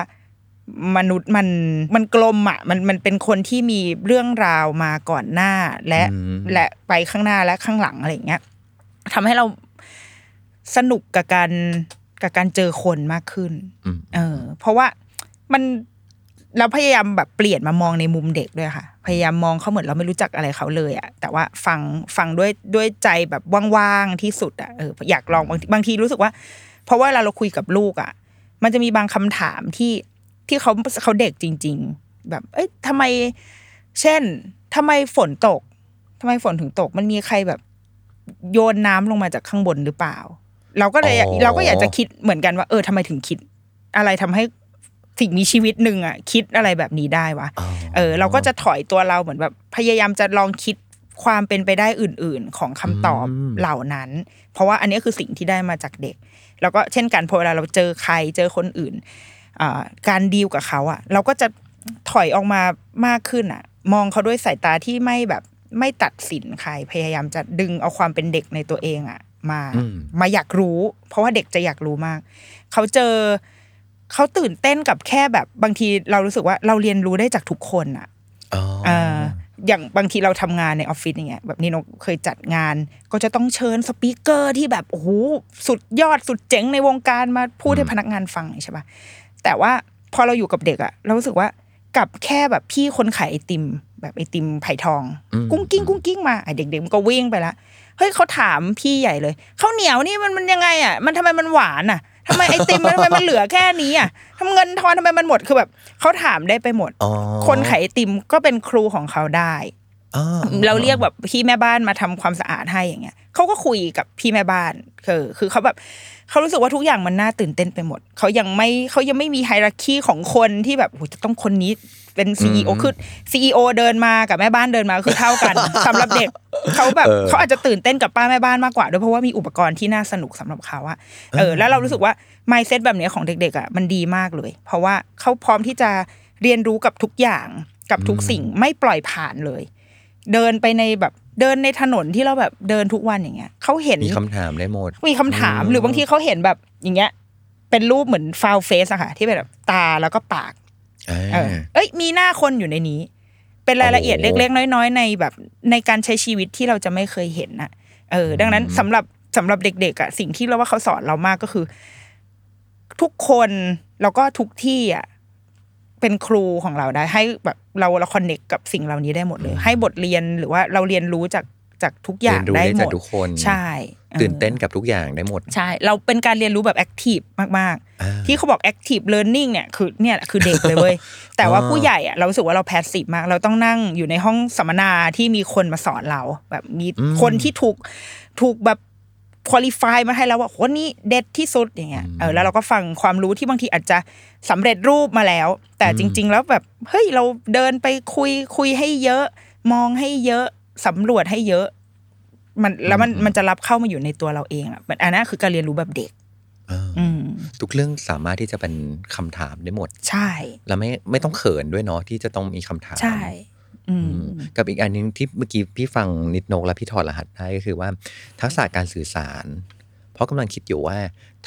มนุษย์มันมันกลมอะมันมันเป็นคนที่มีเรื่องราวมาก่อนหน้าและอืมและไปข้างหน้าและข้างหลังอะไรอย่างเงี้ยทำให้เรา สนุกกับการกับการเจอคนมากขึ้นอืมเออ เพราะว่ามันเราพยายามแบบเปลี่ยนมามองในมุมเด็กด้วยค่ะ พยายามมองเขาเหมือนเราไม่รู้จักอะไรเขาเลยอะแต่ว่าฟังฟังด้วยด้วยใจแบบว่างๆที่สุดอะเอออยากลองบางทีบางทีรู้สึกว่า เพราะว่าเวลาเราคุยกับลูกอะมันจะมีบางคำถามที่ที่เขาเขาเด็กจริง ๆ แบบ เอ้ยทำไม เช่นทำไมฝนตกทำไมฝนถึงตก มันมีใครแบบโยนน้ำลงมาจากข้างบนหรือเปล่า เราก็เลยอ๋อเราก็อยากจะคิดเหมือนกันว่า เออทำไมถึงคิด อะไรทำให้สิ่งมีชีวิตหนึ่งอะ คิดอะไรแบบนี้ได้วะอ๋อเออ เราก็จะถอยตัวเราเหมือนแบบพยายามจะลองคิดความเป็นไปได้อื่น ๆ ของคำตอบเหล่านั้น เพราะว่าอันนี้คือสิ่งที่ได้มาจากเด็ก แล้วก็เช่นกันพอเวลาเราเจอใครเจอคนอื่นอ่าการดีลกับเขาอะ เราก็จะถอยออกมามากขึ้นอะ มองเขาด้วยสายตาที่ไม่แบบไม่ตัดสินใครพยายามจะดึงเอาความเป็นเด็กในตัวเองอะ มาอืมมาอยากรู้ เพราะว่าเด็กจะอยากรู้มาก เขาเจอเขาตื่นเต้นกับแค่แบบบางทีเรารู้สึกว่าเราเรียนรู้ได้จากทุกคนอะอ๋อเอ่าอย่างบางทีเราทำงานในออฟฟิศอย่างเงี้ยแบบนี้นกเคยจัดงาน ก็จะต้องเชิญสปีกเกอร์ที่แบบโอ้โหสุดยอดสุดเจ๋งในวงการมาพูดให้พนักงานฟังใช่ปะแต่ว่าพอเราอยู่กับเด็กอะเรารู้สึกว่ากับแค่แบบพี่คนขายไอติม แบบไอติมไผ่ทอง กุ้งกิ้งกุ้งกิ้งมาไอเด็กๆมันก็วิ่งไปละ เฮ้ยเขาถามพี่ใหญ่เลยข้าวเหนียวนี่มันมันยังไงอะมันทำไมมันหวานอะทำไมไอติมมันทำไมมันเหลือแค่นี้อะทำเงินทอนทำไมมันหมดคือแบบเขาถามได้ไปหมดอ๋อคนขายไอติมก็เป็นครูของเขาได้อ๋อเราเรียกแบบพี่แม่บ้านมาทำความสะอาดให้อย่างเงี้ยเขาก็คุยกับพี่แม่บ้านคือคือเขาแบบเขารู้สึกว่าทุกอย่างมันน่าตื่นเต้นไปหมดเขายังไม่เขายังไม่มีไฮรักีของคนที่แบบโอ้โหจะต้องคนนี้ เป็นซีอีโอคือซีอีโอเดินมากับแม่บ้านเดินมาคือเท่ากันสำหรับเด็กเขาแบบเขาอาจจะตื่นเต้นกับป้าแม่บ้านมากกว่าด้วยเพราะว่ามีอุปกรณ์ที่น่าสนุกสำหรับเขาอะเออแล้วเรารู้สึกว่า mindset แบบเนี้ยของเด็ก ๆอะมันดีมากเลย เพราะว่าเขาพร้อมที่จะเรียนรู้กับทุกอย่างกับทุกสิ่งไม่ปล่อยผ่านเลย เดินไปในแบบเดินในถนนที่เราแบบเดินทุกวันอย่างเงี้ยเขาเห็นมีคำถามได้หมด มีคำถามหรือบางทีเขาเห็นแบบอย่างเงี้ยเป็นรูปเหมือนฟาวเฟสอะค่ะที่เป็นแบบตาแล้วก็ปากอ่า เออเอ้ยมีหน้าคนอยู่ในนี้ เป็นรายละเอียดโอ้เล็ก ๆ น้อย ๆ ในแบบในการใช้ชีวิตที่เราจะไม่เคยเห็นน่ะเออ ดังนั้นสำหรับสำหรับเด็กๆอะสิ่งที่เราว่าเขาสอนเรามากก็คือ ทุกคนแล้วก็ทุกที่อะเป็นครูของเราได้ให้แบบเราเราคอนเน็กกับสิ่งเหล่านี้ได้หมดเลย ให้บทเรียนหรือว่าเราเรียนรู้จาก จากทุกอย่างเรียนรู้ได้ได้หมจากดทุกคนใช่อ๋อตื่นเต้นกับทุกอย่างได้หมด ใช่ เราเป็นการเรียนรู้แบบ active มากอ่าๆที่เขาบอก active learning เนี่ยคือเนี่ยแหละคือเด็กเลยเว้ย แต่ว่าอ่าผู้ใหญ่อะเรารู้สึกว่าเรา passive มาก เราต้องนั่งอยู่ในห้องสัมมนาที่มีคนมาสอนเรา แบบมีคนที่ถูกถูกแบบ qualify มาให้แล้วว่าคนนี้เด็ดที่สุดอย่างเงี้ยเออแล้วเราก็ฟังความรู้ที่บางทีอาจจะสำเร็จรูปมาแล้ว แต่จริง ๆ แล้วแบบเฮ้ยเราเดินไปคุยคุยให้เยอะ มองให้เยอะ สำรวจให้เยอะ มันแล้วมันมันจะรับเข้ามาอยู่ในตัวเราเองอะมันอันนั้นคือการเรียนรู้แบบเด็กเอออืมทุกเรื่องสามารถที่จะเป็นคำถามได้หมด ใช่ แล้วไม่ไม่ต้องเขินด้วยเนาะที่จะต้องมีคำถามใช่อืมอืมกับอีกอันหนึงที่เมื่อกี้พี่ฟังนิดนกและพี่ถอดรหัสได้ก็คือว่า ทักษะการสื่อสาร เพราะกำลังคิดอยู่ว่า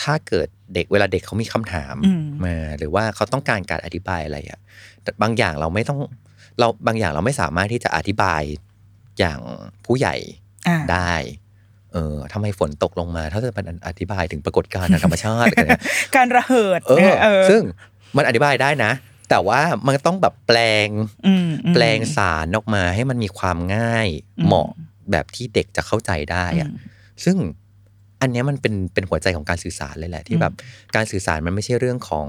ถ้าเกิดเด็กเวลาเด็กเขามีคำถามอืมมาหรือว่าเขาต้องการการอธิบายอะไรอะแต่บางอย่างเราไม่ต้องเราบางอย่างเราไม่สามารถที่จะอธิบาย อย่างผู้ใหญ่อ่าได้เออทำไมฝนตกลงมาถ้าจะเป็นอธิบายถึงปรากฏการณ์ทางธรรมชาติอะไรเนี่ยการระเหิดเออเออซึ่งมันอธิบายได้นะ แต่ว่ามันต้องแบบแปลงอืมอืมแปลงสารออกมาให้มันมีความง่ายอืมเหมาะแบบที่เด็กจะเข้าใจได้อะอืมซึ่งอันเนี้ยมันเป็นเป็นหัวใจของการสื่อสารเลยแหละ ที่อืมแบบการสื่อสารมันไม่ใช่เรื่องของ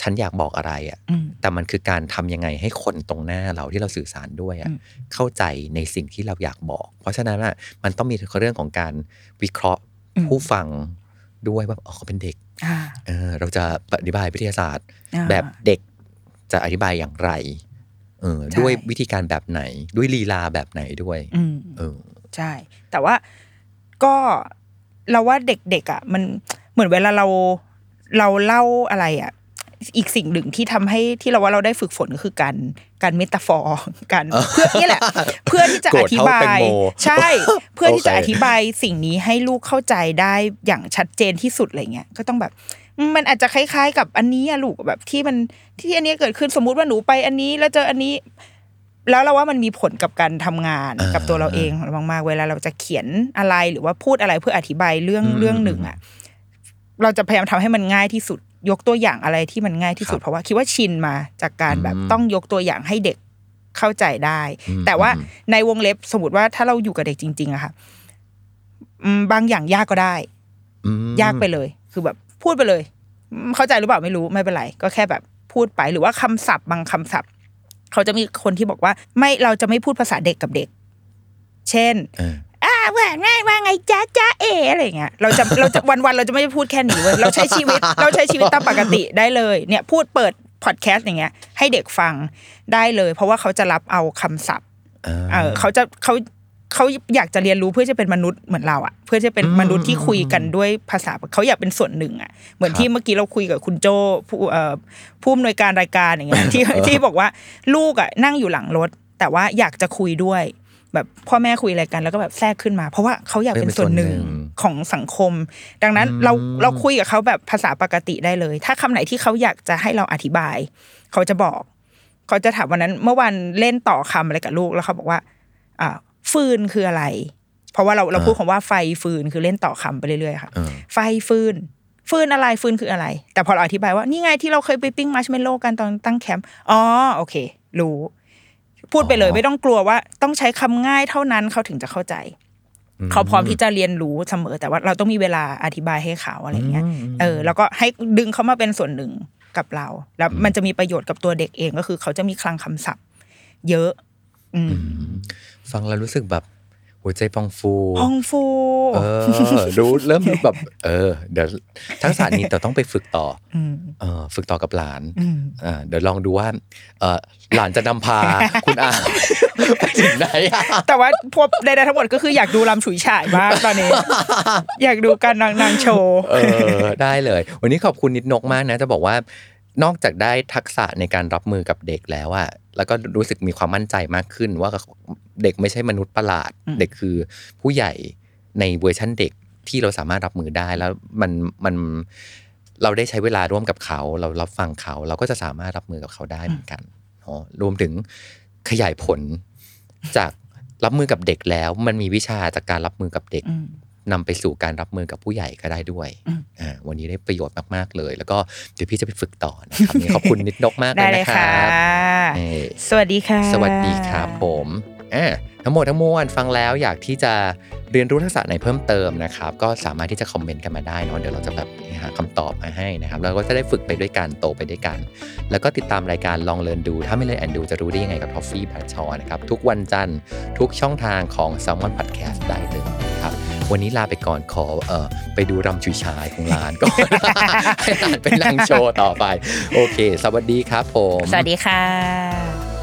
ฉันอยากบอกอะไรอะอืมแต่มันคือการทำยังไงให้คนตรงหน้าเราที่เราสื่อสารด้วยอะอืมเข้าใจในสิ่งที่เราอยากบอก เพราะฉะนั้นอะมันต้องมีเรื่องของการวิเคราะห์อืมผู้ฟังด้วยว่าอ๋อเขาเป็นเด็กอ่าเออเราจะอธิบายวิทยาศาสตร์อ่าแบบเด็กจะอธิบายอย่างไรเออใช่ด้วยวิธีการแบบไหนด้วยลีลาแบบไหนด้วยอืมเออใช่ แต่ว่าก็เราว่าเด็กๆอะ มันเหมือนเวลาเราเราเล่าอะไรอะ อีกสิ่งหนึ่งที่ทำให้ที่เราว่าเราได้ฝึกฝนก็คือการการเมตาฟอร์การเพื่อนี่แหละ เพื่อที่จะโกรอธธิเท่าบาแตงยโมใช่ เพื่อที่จะโอเคอธิบายสิ่งนี้ให้ลูกเข้าใจได้อย่างชัดเจนที่สุดอะไรเงี้ยก็ต้องแบบอืมมันอาจจะคล้าย ๆ กับอันนี้อะลูกแบบที่มันที่อันนี้เกิดขึ้นสมมุติว่าหนูไปอันนี้แล้วเจออันนี้ แล้วเราว่ามันมีผลกับการทำงานอ่ากักับตัวเราเองมากๆเวลาเราจะเขียนอะไรหรือว่าพูดอะไรเพื่ออธิบายเรื่องอืมเรื่องหนึ่งอะเราจะพยายามทำให้มันง่ายที่สุด ยกตัวอย่างอะไรที่มันง่ายที่สุดครับเพราะว่าคิดว่าชินมาจากการแบบอืมต้องยกตัวอย่างให้เด็กเข้าใจได้อืมแต่ว่าอืมในวงเล็บสมมติว่าถ้าเราอยู่กับเด็กจริง ๆอะค่ะอืมบางอย่างยากก็ได้อืมยากไปเลย คือแบบพูดไปเลยอืมเข้าใจหรือเปล่าไม่รู้ไม่เป็นไร ก็แค่แบบพูดไปหรือว่าคำศัพท์บางคำศัพท์ เขาจะมีคนที่บอกว่า ไม่เราจะไม่พูดภาษาเด็กกับเด็ก เช่น เอออ่าว่าไงว่าไงจ้าจ้าเออะไรอย่างเงี้ยเราจะเราจะวันวันๆเราจะไม่พูดแค่นี้เว้ยเราใช้ชีวิตเราใช้ชีวิตตามปกติได้เลยเนี่ยพูดเปิดพอดแคสต์อย่างเงี้ยให้เด็กฟังได้เลย เพราะว่าเขาจะรับเอาคำศัพท์เออเขาจะเขาเขาอยากจะเรียนรู้เพื่อจะเป็นมนุษย์เหมือนเราอะเพื่อจะเป็นมนุษย์ที่คุยกันด้วยภาษาเขาอยากเป็นส่วนหนึ่งอะเหมือนที่เมื่อกี้เราคุยกับคุณโจผู้เอ่อผู้อำนวยการรายการอย่างเงี้ยที่ที่บอกว่าลูกอะนั่งอยู่หลังรถ แต่ว่าอยากจะคุยด้วย แบบพ่อแม่คุยอะไรกัน แล้วก็แบบแทรกขึ้นมา เพราะว่าเขาอยากเป็นส่วนหนึ่งของสังคม ดังนั้นเราเราคุยกับเขาแบบภาษาปกติได้เลย ถ้าคำไหนที่เขาอยากจะให้เราอธิบาย เขาจะบอก เขาจะถามวันนั้น เมื่อวันเล่นต่อคำอะไรกับลูกแล้วเขาบอกว่า อ่าฟืนคืออะไร เพราะว่าเราเราพูดคำว่าไฟฟืนคือเล่นต่อคำไปเรื่อยๆค่ะเออไฟฟืนฟืนอะไรฟืนคืออะไร แต่พอเราอธิบายว่านี่ไงที่เราเคยไปปิ้งมาร์ชเมลโล่กันตอนตั้งแคมป์อ๋อโอเค รู้ พูดไปเลย ไม่ต้องกลัวว่าต้องใช้คำง่ายเท่านั้นเขาถึงจะเข้าใจ เขาพร้อมที่จะเรียนรู้เสมอ แต่ว่าเราต้องมีเวลาอธิบายให้เขาอะไรเงี้ยเออ แล้วก็ให้ดึงเขามาเป็นส่วนหนึ่งกับเรา แล้วมันจะมีประโยชน์กับตัวเด็กเองก็คือ เขาจะมีคลังคำศัพท์ เยอะ อืมฟังแล้วรู้สึกแบบ หัวใจพองฟูพองฟู เออ รู้เริ่มรู้แบบ เออ เดี๋ยวทักษะนี้แต่ต้องไปฝึกต่ออมเออ ฝึกต่อกับหลานอืมอ่าเดี๋ยวลองดูว่า เออหลานจะนำพาคุณอาไปถึงไหนอะแต่ว่าพวกใดๆทั้งหมดก็คืออยากดูลำฉุยฉายมากตอนนี้ อยากดูการนางนางโชว์ เออ ได้เลย วันนี้ขอบคุณนิดนกมากนะ จะบอกว่า นอกจากได้ทักษะในการรับมือกับเด็กแล้วอะแล้วก็รู้สึกมีความมั่นใจมากขึ้น ว่าเด็กไม่ใช่มนุษย์ประหลาดอืมเด็กคือผู้ใหญ่ในเวอร์ชั่นเด็กที่เราสามารถรับมือได้แล้วมันมันเราได้ใช้เวลาร่วมกับเขา เรารับฟังเขา เราก็จะสามารถรับมือกับเขาได้เหมือนกันอ๋อรวมถึงขยายผลจากรับมือกับเด็กแล้ว มันมีวิชาจากการรับมือกับเด็กอืม นำไปสู่การรับมือกับผู้ใหญ่ก็ได้ด้วยอืมอ่าวันนี้ได้ประโยชน์มากๆเลย แล้วก็เดี๋ยวพี่จะไปฝึกต่อนะครับนี่ขอบคุณนิดนกมากเลได้ยเลยนะคค่ะรับเอ่อสวัสดีค่ะ สวัสดีครับผมอ่าทั้งหมดทั้งมวลฟังแล้วอยากที่จะเรียนรู้ทักษะไหนเพิ่มเติมนะครับ ก็สามารถที่จะคอมเมนต์กันมาได้เนอะเดี๋ยวเราจะแบบหาคำตอบมาให้นะครับแล้วก็จะได้ฝึกไปด้วยกันโตไปด้วยกัน แล้วก็ติดตามรายการลองเรียนดู ถ้าไม่เลยแอนดูจะรู้ได้ยังไงกับทอฟฟี่แพชชอนะครับ ทุกวันจันทร์ทุกช่องทางของ s ซ l m o n Podcast ได้เลยนะครับ วันนี้ลาไปก่อนขอเอ่อไปดูรำชุยชายของร้านก่อน ให้ลานไปนั่งโชว์ต่อไป โอเค สวัสดีครับผม สวัสดีค่ะ